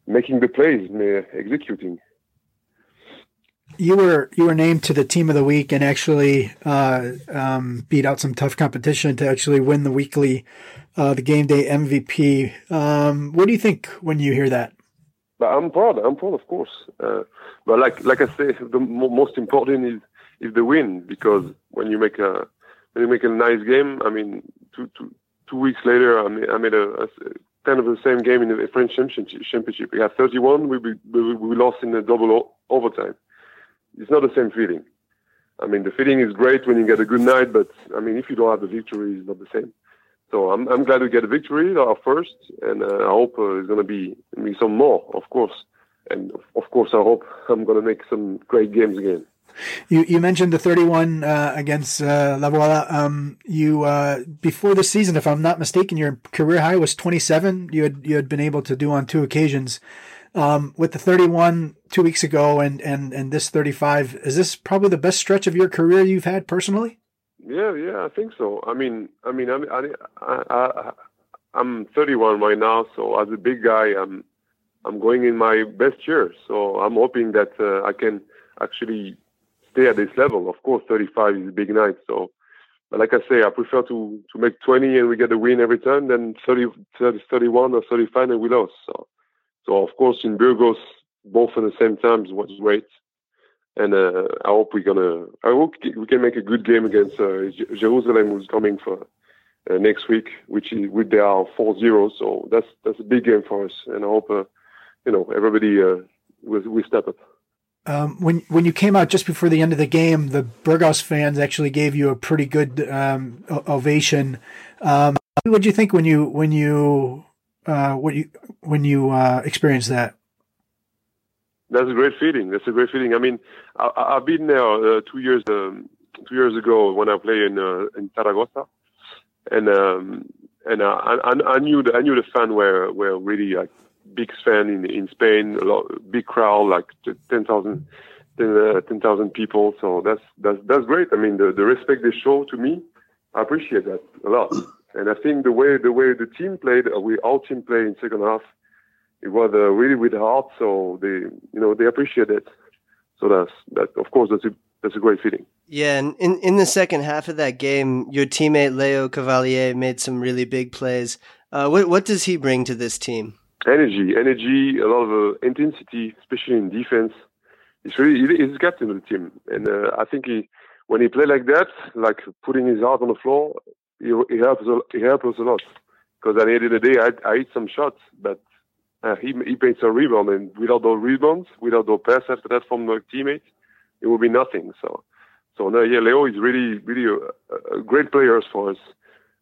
making the plays, executing. You were you were named to the team of the week and actually uh, um, beat out some tough competition to actually win the weekly uh, the game day MVP. Um, what do you think when you hear that? But I'm proud. I'm proud, of course. Uh, but like like I say, the most important is is the win because when you make a when you make a nice game, I mean, to to two weeks later, I made, I made a, a kind of the same game in the French Championship. We had 31. We, we, we lost in the double overtime. It's not the same feeling. I mean, the feeling is great when you get a good night, but I mean, if you don't have the victory, it's not the same. So I'm, I'm glad we get a victory, our first, and uh, I hope uh, it's going to be, be some more, of course. And of course, I hope I'm going to make some great games again. You you mentioned the 31 uh, against uh, Laval. Um, you uh, before the season, if I'm not mistaken, your career high was 27. You had you had been able to do on two occasions. Um, with the 31 two weeks ago and, and, and this 35, is this probably the best stretch of your career you've had personally? Yeah, yeah, I think so. I mean, I mean, I, I, I, I am 31 right now, so as a big guy, I'm I'm going in my best year. So I'm hoping that uh, I can actually stay at this level. Of course, 35 is a big night. So, but like I say, I prefer to, to make 20 and we get a win every time than 30, 30 31 or 35 and we lose. So, so of course, in Burgos, both at the same time was great. And uh, I hope we're gonna. I hope we can make a good game against uh, Jerusalem, who's coming for uh, next week, which is with they are 4-0. So that's that's a big game for us, and I hope uh, you know everybody uh, will step up. Um, when when you came out just before the end of the game, the Burgos fans actually gave you a pretty good um, ovation. Um, what did you think when you when you uh, what you when you uh, experienced that? That's a great feeling. That's a great feeling. I mean, I, have been there uh, two years um, two years ago when I played in uh, in Zaragoza, and um, and uh, I, I, knew the I knew the fans were were really like big fan in in Spain, a lot, big crowd, like 10,000 uh, 10, people. So that's that's that's great. I mean, the, the respect they show to me, I appreciate that a lot. And I think the way the way the team played, uh, we our team played in second half, it was uh, really with heart. So they you know they appreciate it. So that's that. Of course, that's a that's a great feeling. Yeah, and in, in the second half of that game, your teammate Leo Cavalière made some really big plays. Uh, what what does he bring to this team? Energy, energy, a lot of uh, intensity, especially in defense. He's really he's captain of the team, and uh, I think he when he play like that, like putting his heart on the floor, he, he helps he helps us a lot. Because at the end of the day, I, I hit some shots, but uh, he he made some rebound, and without those rebounds, without those pass after that from the teammates, it would be nothing. So, so no, yeah, Leo is really really a, a great player for us,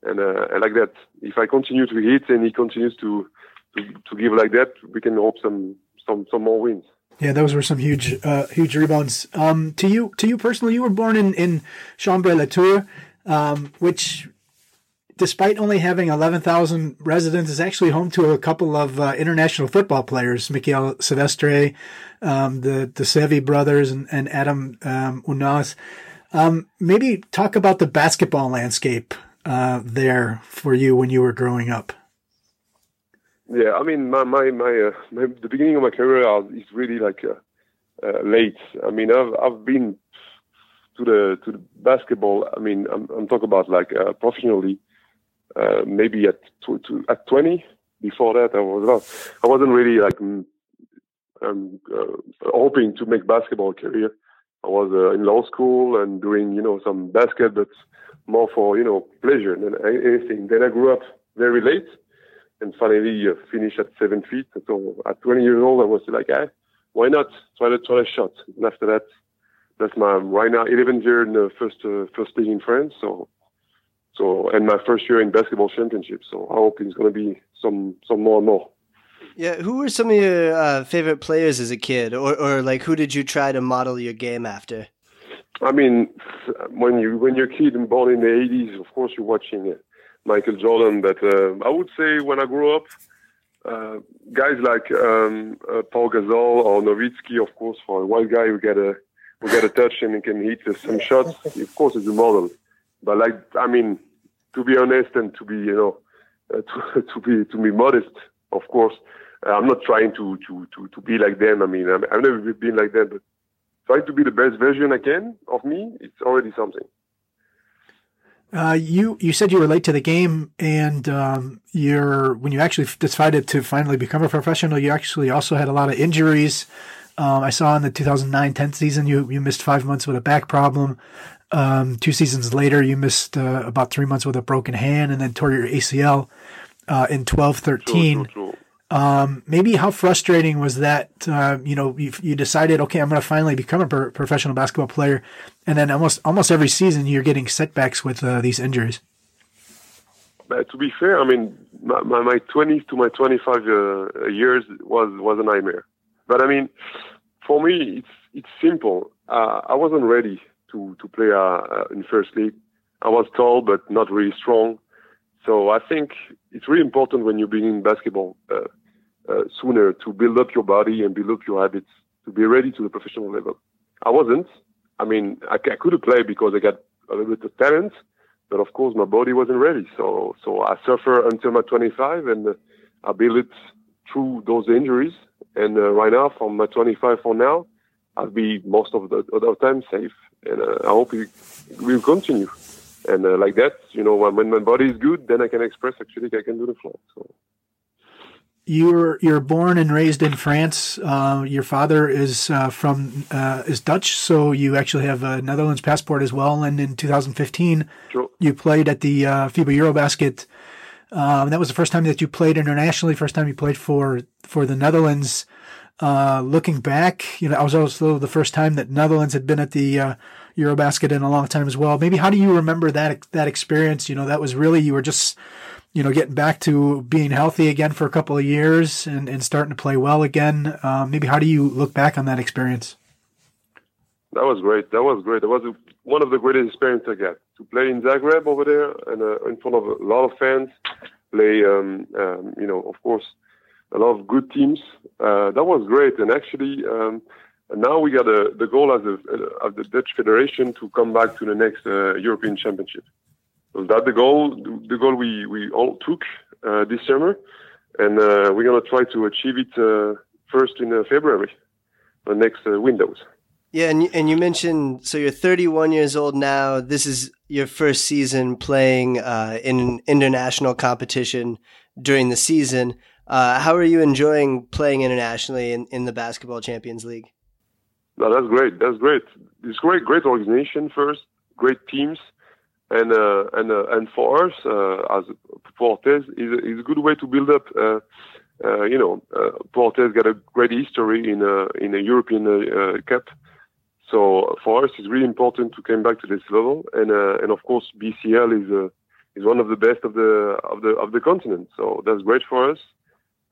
and uh, and like that, if I continue to hit and he continues to to, to give like that, we can hope some some some more wins. Yeah, those were some huge, uh, huge rebounds. Um, to you, to you personally, you were born in in Chambray-lès-Tours, um, which, despite only having eleven thousand residents, is actually home to a couple of uh, international football players: Michael Silvestre, um, the the Sevi brothers, and, and Adam um, Ounas. Um, maybe talk about the basketball landscape uh, there for you when you were growing up. Yeah, I mean, my my my, uh, my the beginning of my career is really like uh, uh, late. I mean, I've I've been to the to the basketball. I mean, I'm I'm talking about like uh, professionally. Uh, maybe at to, to, at 20. Before that, I was not. I wasn't really like um, hoping to make basketball career. I was in law school and doing you know some basket, but more for you know pleasure than anything. Then I grew up very late and finally uh, finished at seven feet. So at 20 years old, I was like, ah, why not try to try a shot? And after that, that's my right now 11th year in the first uh, first league in France. So so and my first year in basketball championship. So I hope it's going to be some some more and more. Yeah, who were some of your uh, favorite players as a kid, or or like who did you try to model your game after? I mean, when you when you're a kid and born in the 80s, of course you're watching it Michael Jordan. But uh, I would say when I grew up, uh, guys like um, uh, Pau Gasol or Nowitzki, of course, for a white guy who get a who get a touch and can hit some shots, of course, is a model. But like, I mean, to be honest and to be, you know, uh, to, to be to be modest, of course, I'm not trying to to to to be like them. I mean, I've never been like them, but trying to be the best version I can of me, it's already something. Uh, you you said you were late to the game, and um, you're when you actually decided to finally become a professional, you actually also had a lot of injuries. Um, I saw in the 2009-10 season you you missed five months with a back problem. Um, two seasons later, you missed uh, about three months with a broken hand, and then tore your ACL uh, in 12-13. Um, maybe how frustrating was that? Uh, you know, you, you decided, okay, I'm going to finally become a pro- professional basketball player, and then almost almost every season you're getting setbacks with uh, these injuries. But to be fair, I mean, my, my, my 20s to my 25 uh, years was was a nightmare. But I mean, for me, it's it's simple. Uh, I wasn't ready to to play uh, in first league. I was tall but not really strong. So I think it's really important when you're beginning basketball uh, uh, sooner to build up your body and build up your habits to be ready to the professional level. I wasn't. I mean, I, I could have played because I got a little bit of talent, but of course my body wasn't ready. So so I suffer until my 25, and uh, I built it through those injuries. And uh, right now, from my 25 for now, I'll be most of the other time safe, and uh, I hope it will continue and uh, like that, you know, when, when my body is good, then I can express actually I can do the float. So. You're you're born and raised in France. Uh, your father is uh, from uh, is Dutch, so you actually have a Netherlands passport as well. And in 2015, sure. you played at the uh, FIBA EuroBasket. Um, that was the first time that you played internationally. First time you played for for the Netherlands. Uh, looking back, you know, I was also the first time that Netherlands had been at the uh, Eurobasket in a long time as well. Maybe how do you remember that that experience? You know, that was really you were just you know getting back to being healthy again for a couple of years and, and starting to play well again. Um, maybe how do you look back on that experience? That was great. That was great. That was one of the greatest experiences I got to play in Zagreb over there and uh, in front of a lot of fans. Play, um, um, you know, of course, a lot of good teams. Uh, that was great. And actually, um, and now we got a, the goal as of the Dutch Federation to come back to the next uh, European Championship. That's the goal. The goal we we all took uh, this summer, and uh, we're gonna try to achieve it uh, first in uh, February, the next uh, windows. Yeah, and and you mentioned so you're 31 years old now. This is your first season playing in an international competition during the season. How are you enjoying playing internationally in, in the Basketball Champions League? No, that's great. That's great. It's great, great organization first, great teams, and uh, and uh, and for us uh, as Pau Orthez is is a good way to build up. Uh, uh, you know, uh, Pau Orthez got a great history in a in a European Cup, so for us it's really important to come back to this level, and and of course BCL is is one of the best of the of the of the continent. So that's great for us,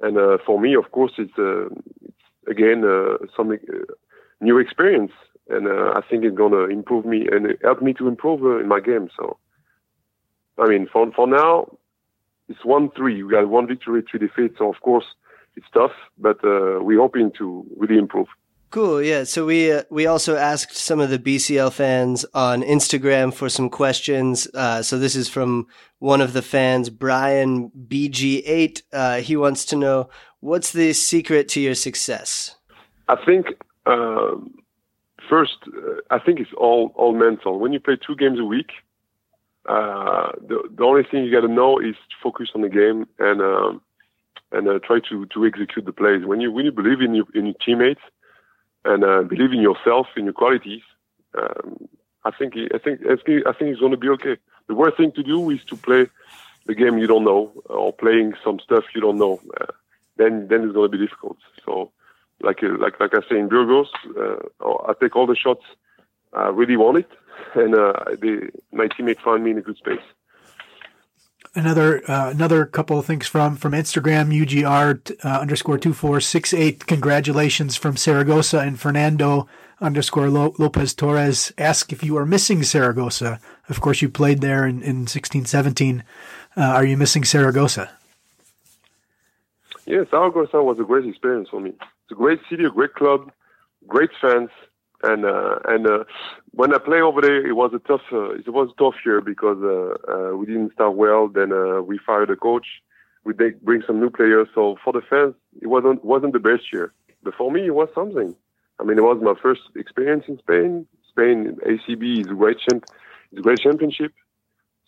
and for me, of course, it's, it's again something new experience, and uh, I think it's gonna improve me and help me to improve uh, in my game. So, I mean, for for now, it's one three. We got one victory, three defeats. So of course, it's tough, but uh, we're hoping to really improve. Cool, yeah. So we uh, we also asked some of the BCL fans on Instagram for some questions. Uh, so this is from one of the fans, Brian BG8. Uh, he wants to know what's the secret to your success. I think um, first, uh, I think it's all all mental. When you play two games a week, uh, the the only thing you got to know is to focus on the game and um, and uh, try to to execute the plays. When you when you believe in your in your teammates and uh, believe in yourself, in your qualities, um, I think I think I think I think it's going to be okay. The worst thing to do is to play the game you don't know or playing some stuff you don't know. Uh, then then it's going to be difficult. So, like like like I say in Burgos, uh, I take all the shots I really want it, and uh, they, my teammate found me in a good space another uh, another couple of things from from Instagram UGR uh, underscore two four six eight. Congratulations from Saragossa and Fernando underscore Lopez Torres. Ask if you are missing Saragossa. Of course, you played there in in sixteen seventeen. Uh, are you missing Saragossa? Yeah, Saragossa was a great experience for me. A great city, a great club, great fans, and uh, and uh, when I play over there, it was a tough uh, it was a tough year because uh, uh, we didn't start well. Then uh, we fired the coach. We bring some new players. So for the fans, it wasn't wasn't the best year. But for me, it was something. I mean, it was my first experience in Spain. Spain ACB is a great champ, it's a great championship.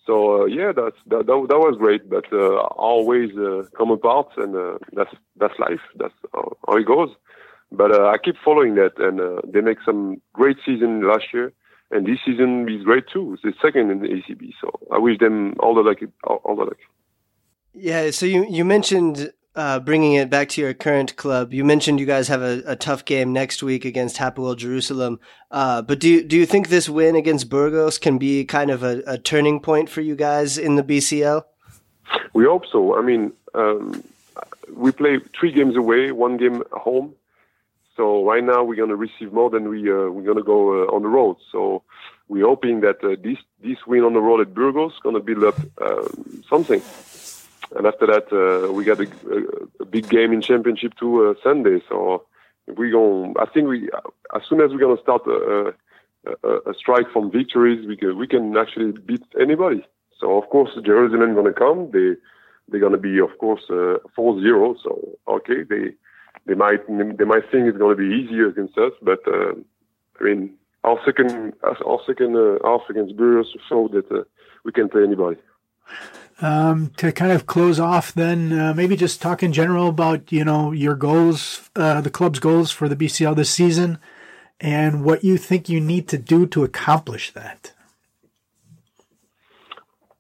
So uh, yeah, that's that, that, that was great. But uh, always uh, come apart, and uh, that's that's life. That's how, it goes. But uh, I keep following that, and uh, they make some great season last year, and this season is great too. It's the second in the ACB, so I wish them all the luck. All the luck. Yeah. So you you mentioned uh, bringing it back to your current club. You mentioned you guys have a, a tough game next week against Hapoel Jerusalem. Uh, but do you, do you think this win against Burgos can be kind of a, a turning point for you guys in the BCL? We hope so. I mean, um, we play three games away, one game home so right now we're going to receive more than we uh, we're going to go uh, on the road. So we're hoping that uh, this this win on the road at Burgos is going to build up um, something. And after that, uh, we got a, a, big game in championship too uh, Sunday. So we going I think we as soon as we're to start a, a, a, strike from victories, we can we can actually beat anybody. So of course Jerusalem to come. They they're to be of course uh, 4-0. So okay, they they might they might think it's to be easier against us, but uh, I mean our second our second uh, half against Burgos showed that uh, we can play anybody. Um, to kind of close off, then uh, maybe just talk in general about you know your goals, uh, the club's goals for the BCL this season, and what you think you need to do to accomplish that.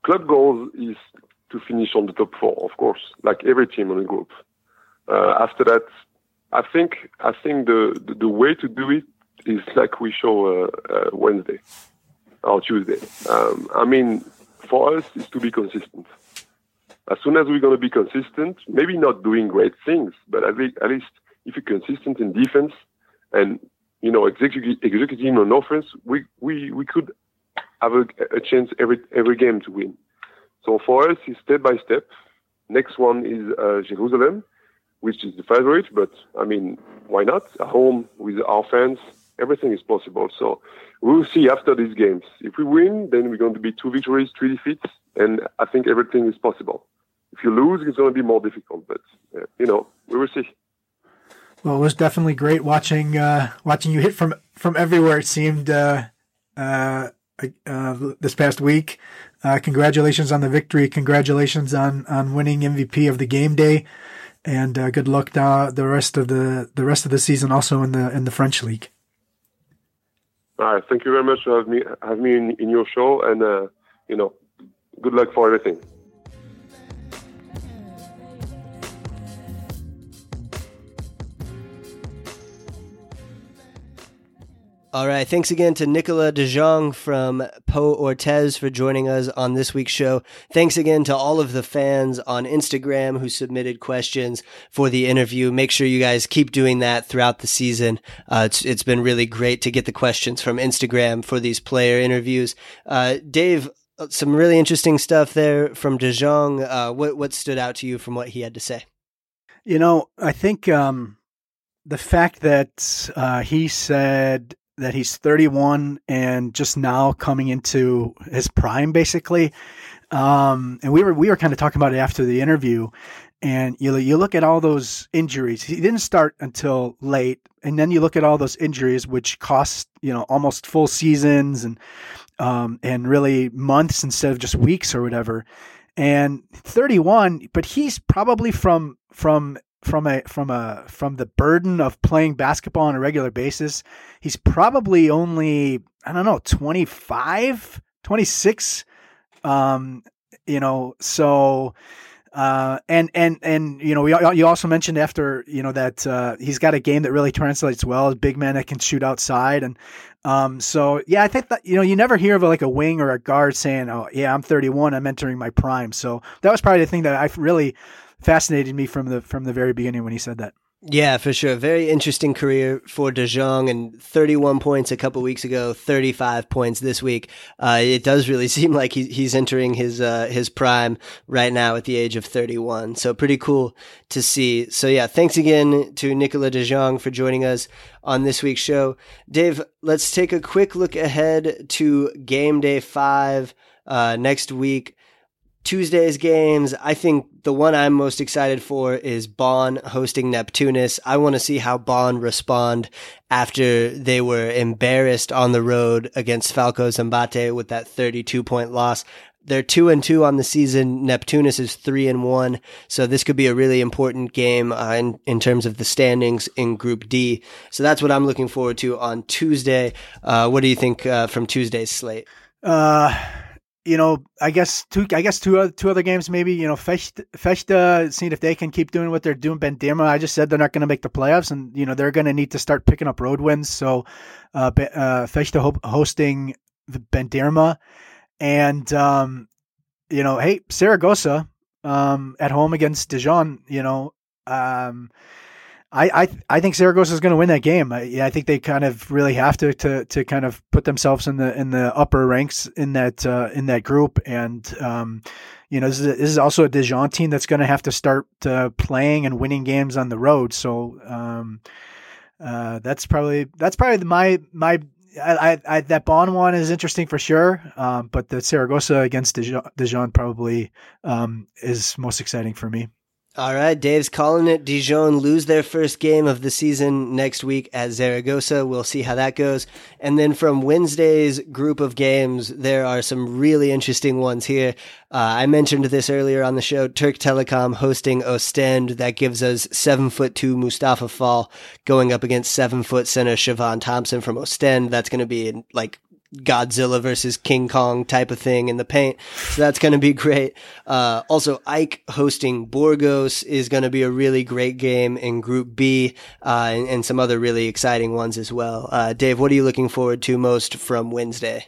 Club goals is to finish on the top four, of course, like every team in the group. Uh, after that, I think I think the, the, the way to do it is like we show uh, uh, Wednesday or Tuesday. Um, I mean, for us, is to be consistent. As soon as we're going to be consistent, maybe not doing great things, but at least, if you're consistent in defense and you know executing executing on offense, we we we could have a, a chance every every game to win. So for us, it's step by step. Next one is uh, Jerusalem which is the favorite. But I mean, why not? At home with our fans, everything is possible. So we'll see after these games. If we win, then we're going to be two victories, three defeats. and I think everything is possible. If you lose, it's going to be more difficult, but uh, you know, we will see. Well, it was definitely great watching uh, watching you hit from from everywhere. It seemed uh, uh, uh this past week. Uh, congratulations on the victory. Congratulations on on winning MVP of the game day, and good luck the rest of the the rest of the season. Also in the in the French league. All right. Thank you very much for having me, having me in, in your show, and uh you know, good luck for everything. All right. Thanks again to Nicolas De Jong from Pau Orthez for joining us on this week's show. Thanks again to all of the fans on Instagram who submitted questions for the interview. Make sure you guys keep doing that throughout the season. Uh, it's, it's been really great to get the questions from Instagram for these player interviews. Uh, Dave, uh, some really interesting stuff there from De Jong. Uh, what, what stood out to you from what he had to say? You know, I think, um, the fact that uh, he said that he's 31 and just now coming into his prime, basically. Um, and we were we were kind of talking about it after the interview, and you you look at all those injuries. He didn't start until late, and then you look at all those injuries, which cost you know almost full seasons and um, and really months instead of just weeks or whatever. And 31, but he's probably from from from a from a from the burden of playing basketball on a regular basis he's probably only i don't know 25 26 um you know so uh, and and and you know, we, you also mentioned after you know that uh, he's got a game that really translates well. as big man that can shoot outside, and um, so yeah, I think that you know you never hear of like a wing or a guard saying, "Oh yeah, I'm 31, I'm entering my prime." So that was probably the thing that I really fascinated me from the from the very beginning when he said that. Yeah, for sure. Very interesting career for De Jong and 31 points a couple weeks ago, 35 points this week. Uh, it does really seem like he, he's entering his, uh, his prime right now at the age of 31. So pretty cool to see. So yeah, thanks again to Nicolas De Jong for joining us on this week's show. Dave, let's take a quick look ahead to game day five, uh, next week. Tuesday's games, I think the one I'm most excited for is Bonn hosting Neptunas. I want to see how Bonn respond after they were embarrassed on the road against Falco Szombathely with that 32 point loss. They're two and two on the season. Neptunas is three and one. So this could be a really important game uh, in, in terms of the standings in Group D. So that's what I'm looking forward to on Tuesday. Uh, what do you think uh, from Tuesday's slate? Uh, you know, I guess two, I guess two, two other games, maybe, you know, Fecht, Vechta, seeing if they can keep doing what they're doing. Bandirma, I just said they're not going to make the playoffs and, you know, they're going to need to start picking up road wins. So, uh, uh Vechta ho- hosting the Bandirma and, um, you know, hey, Saragossa, um, at home against Dijon, you know, um, I, I I think Saragossa is going to win that game. I, I think they kind of really have to, to to kind of put themselves in the in the upper ranks in that uh, in that group. And um, you know, this is, this is also a Dijon team that's going to have to start uh, playing and winning games on the road. So um, uh, that's probably that's probably my my I, I, that Bonn one is interesting for sure, um, but the Saragossa against Dijon, Dijon probably um, is most exciting for me. All right, Dave's calling it. Dijon lose their first game of the season next week at Zaragoza. We'll see how that goes. And then from Wednesday's group of games, there are some really interesting ones here. Uh, I mentioned this earlier on the show. Turk Telekom hosting Ostend. That gives us seven foot two Moustapha Fall going up against seven foot center Shevon Thompson from Ostend. That's going to be like Godzilla versus King Kong type of thing in the paint. So that's going to be great. Uh, also, AEK hosting Burgos is going to be a really great game in Group B, uh, and, and, some other really exciting ones as well. Uh, Dave, what are you looking forward to most from Wednesday?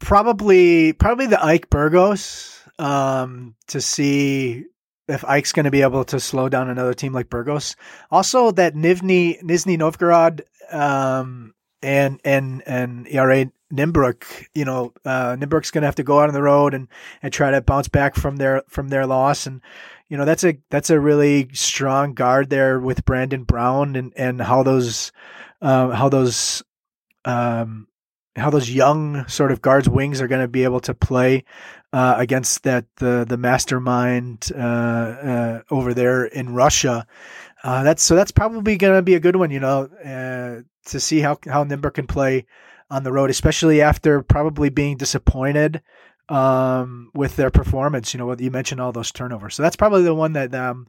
Probably, probably the AEK Burgos um, to see if AEK's going to be able to slow down another team like Burgos. Also, that Nivni Nizhny Novgorod um, and and and ERA Nymburk, you know, uh, Nymburk's going to have to go out on the road and, and try to bounce back from their from their loss, and you know that's a that's a really strong guard there with Brandon Brown and and how those uh, how those um, how those young sort of guards wings are going to be able to play uh, against that the the mastermind uh, uh, over there in Russia. Uh, that's so that's probably going to be a good one, you know, uh, to see how how Nymburk can play on the road, especially after probably being disappointed um, with their performance. You know, you mentioned all those turnovers, so that's probably the one that um,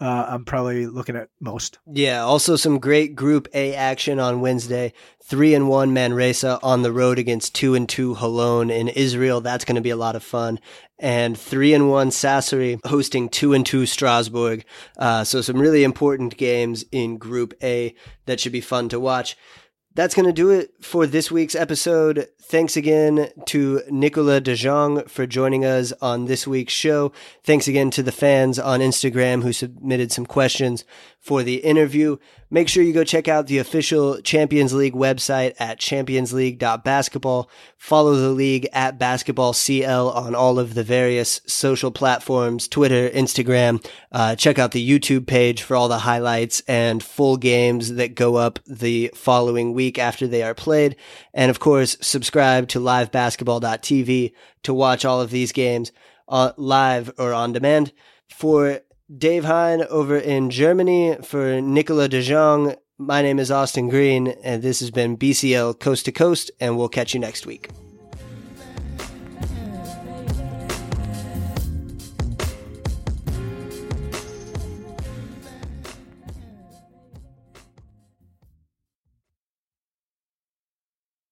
uh, I'm probably looking at most. Yeah, also some great Group A action on Wednesday. Three and one Manresa on the road against two and two Holon in Israel. That's going to be a lot of fun. And three and one Sassari hosting two and two Strasbourg. Uh, so some really important games in Group A that should be fun to watch. That's going to do it for this week's episode. Thanks again to Nicolas De Jong for joining us on this week's show. Thanks again to the fans on Instagram who submitted some questions for the interview. Make sure you go check out the official Champions League website at championsleague.basketball. Follow the league at basketballcl on all of the various social platforms, Twitter, Instagram. Uh, check out the YouTube page for all the highlights and full games that go up the following week after they are played. And of course, subscribe to livebasketball.tv to watch all of these games uh, live or on demand. For Dave Hein over in Germany, for Nicolas De Jong, my name is Austin Green, and this has been BCL Coast to Coast, and we'll catch you next week.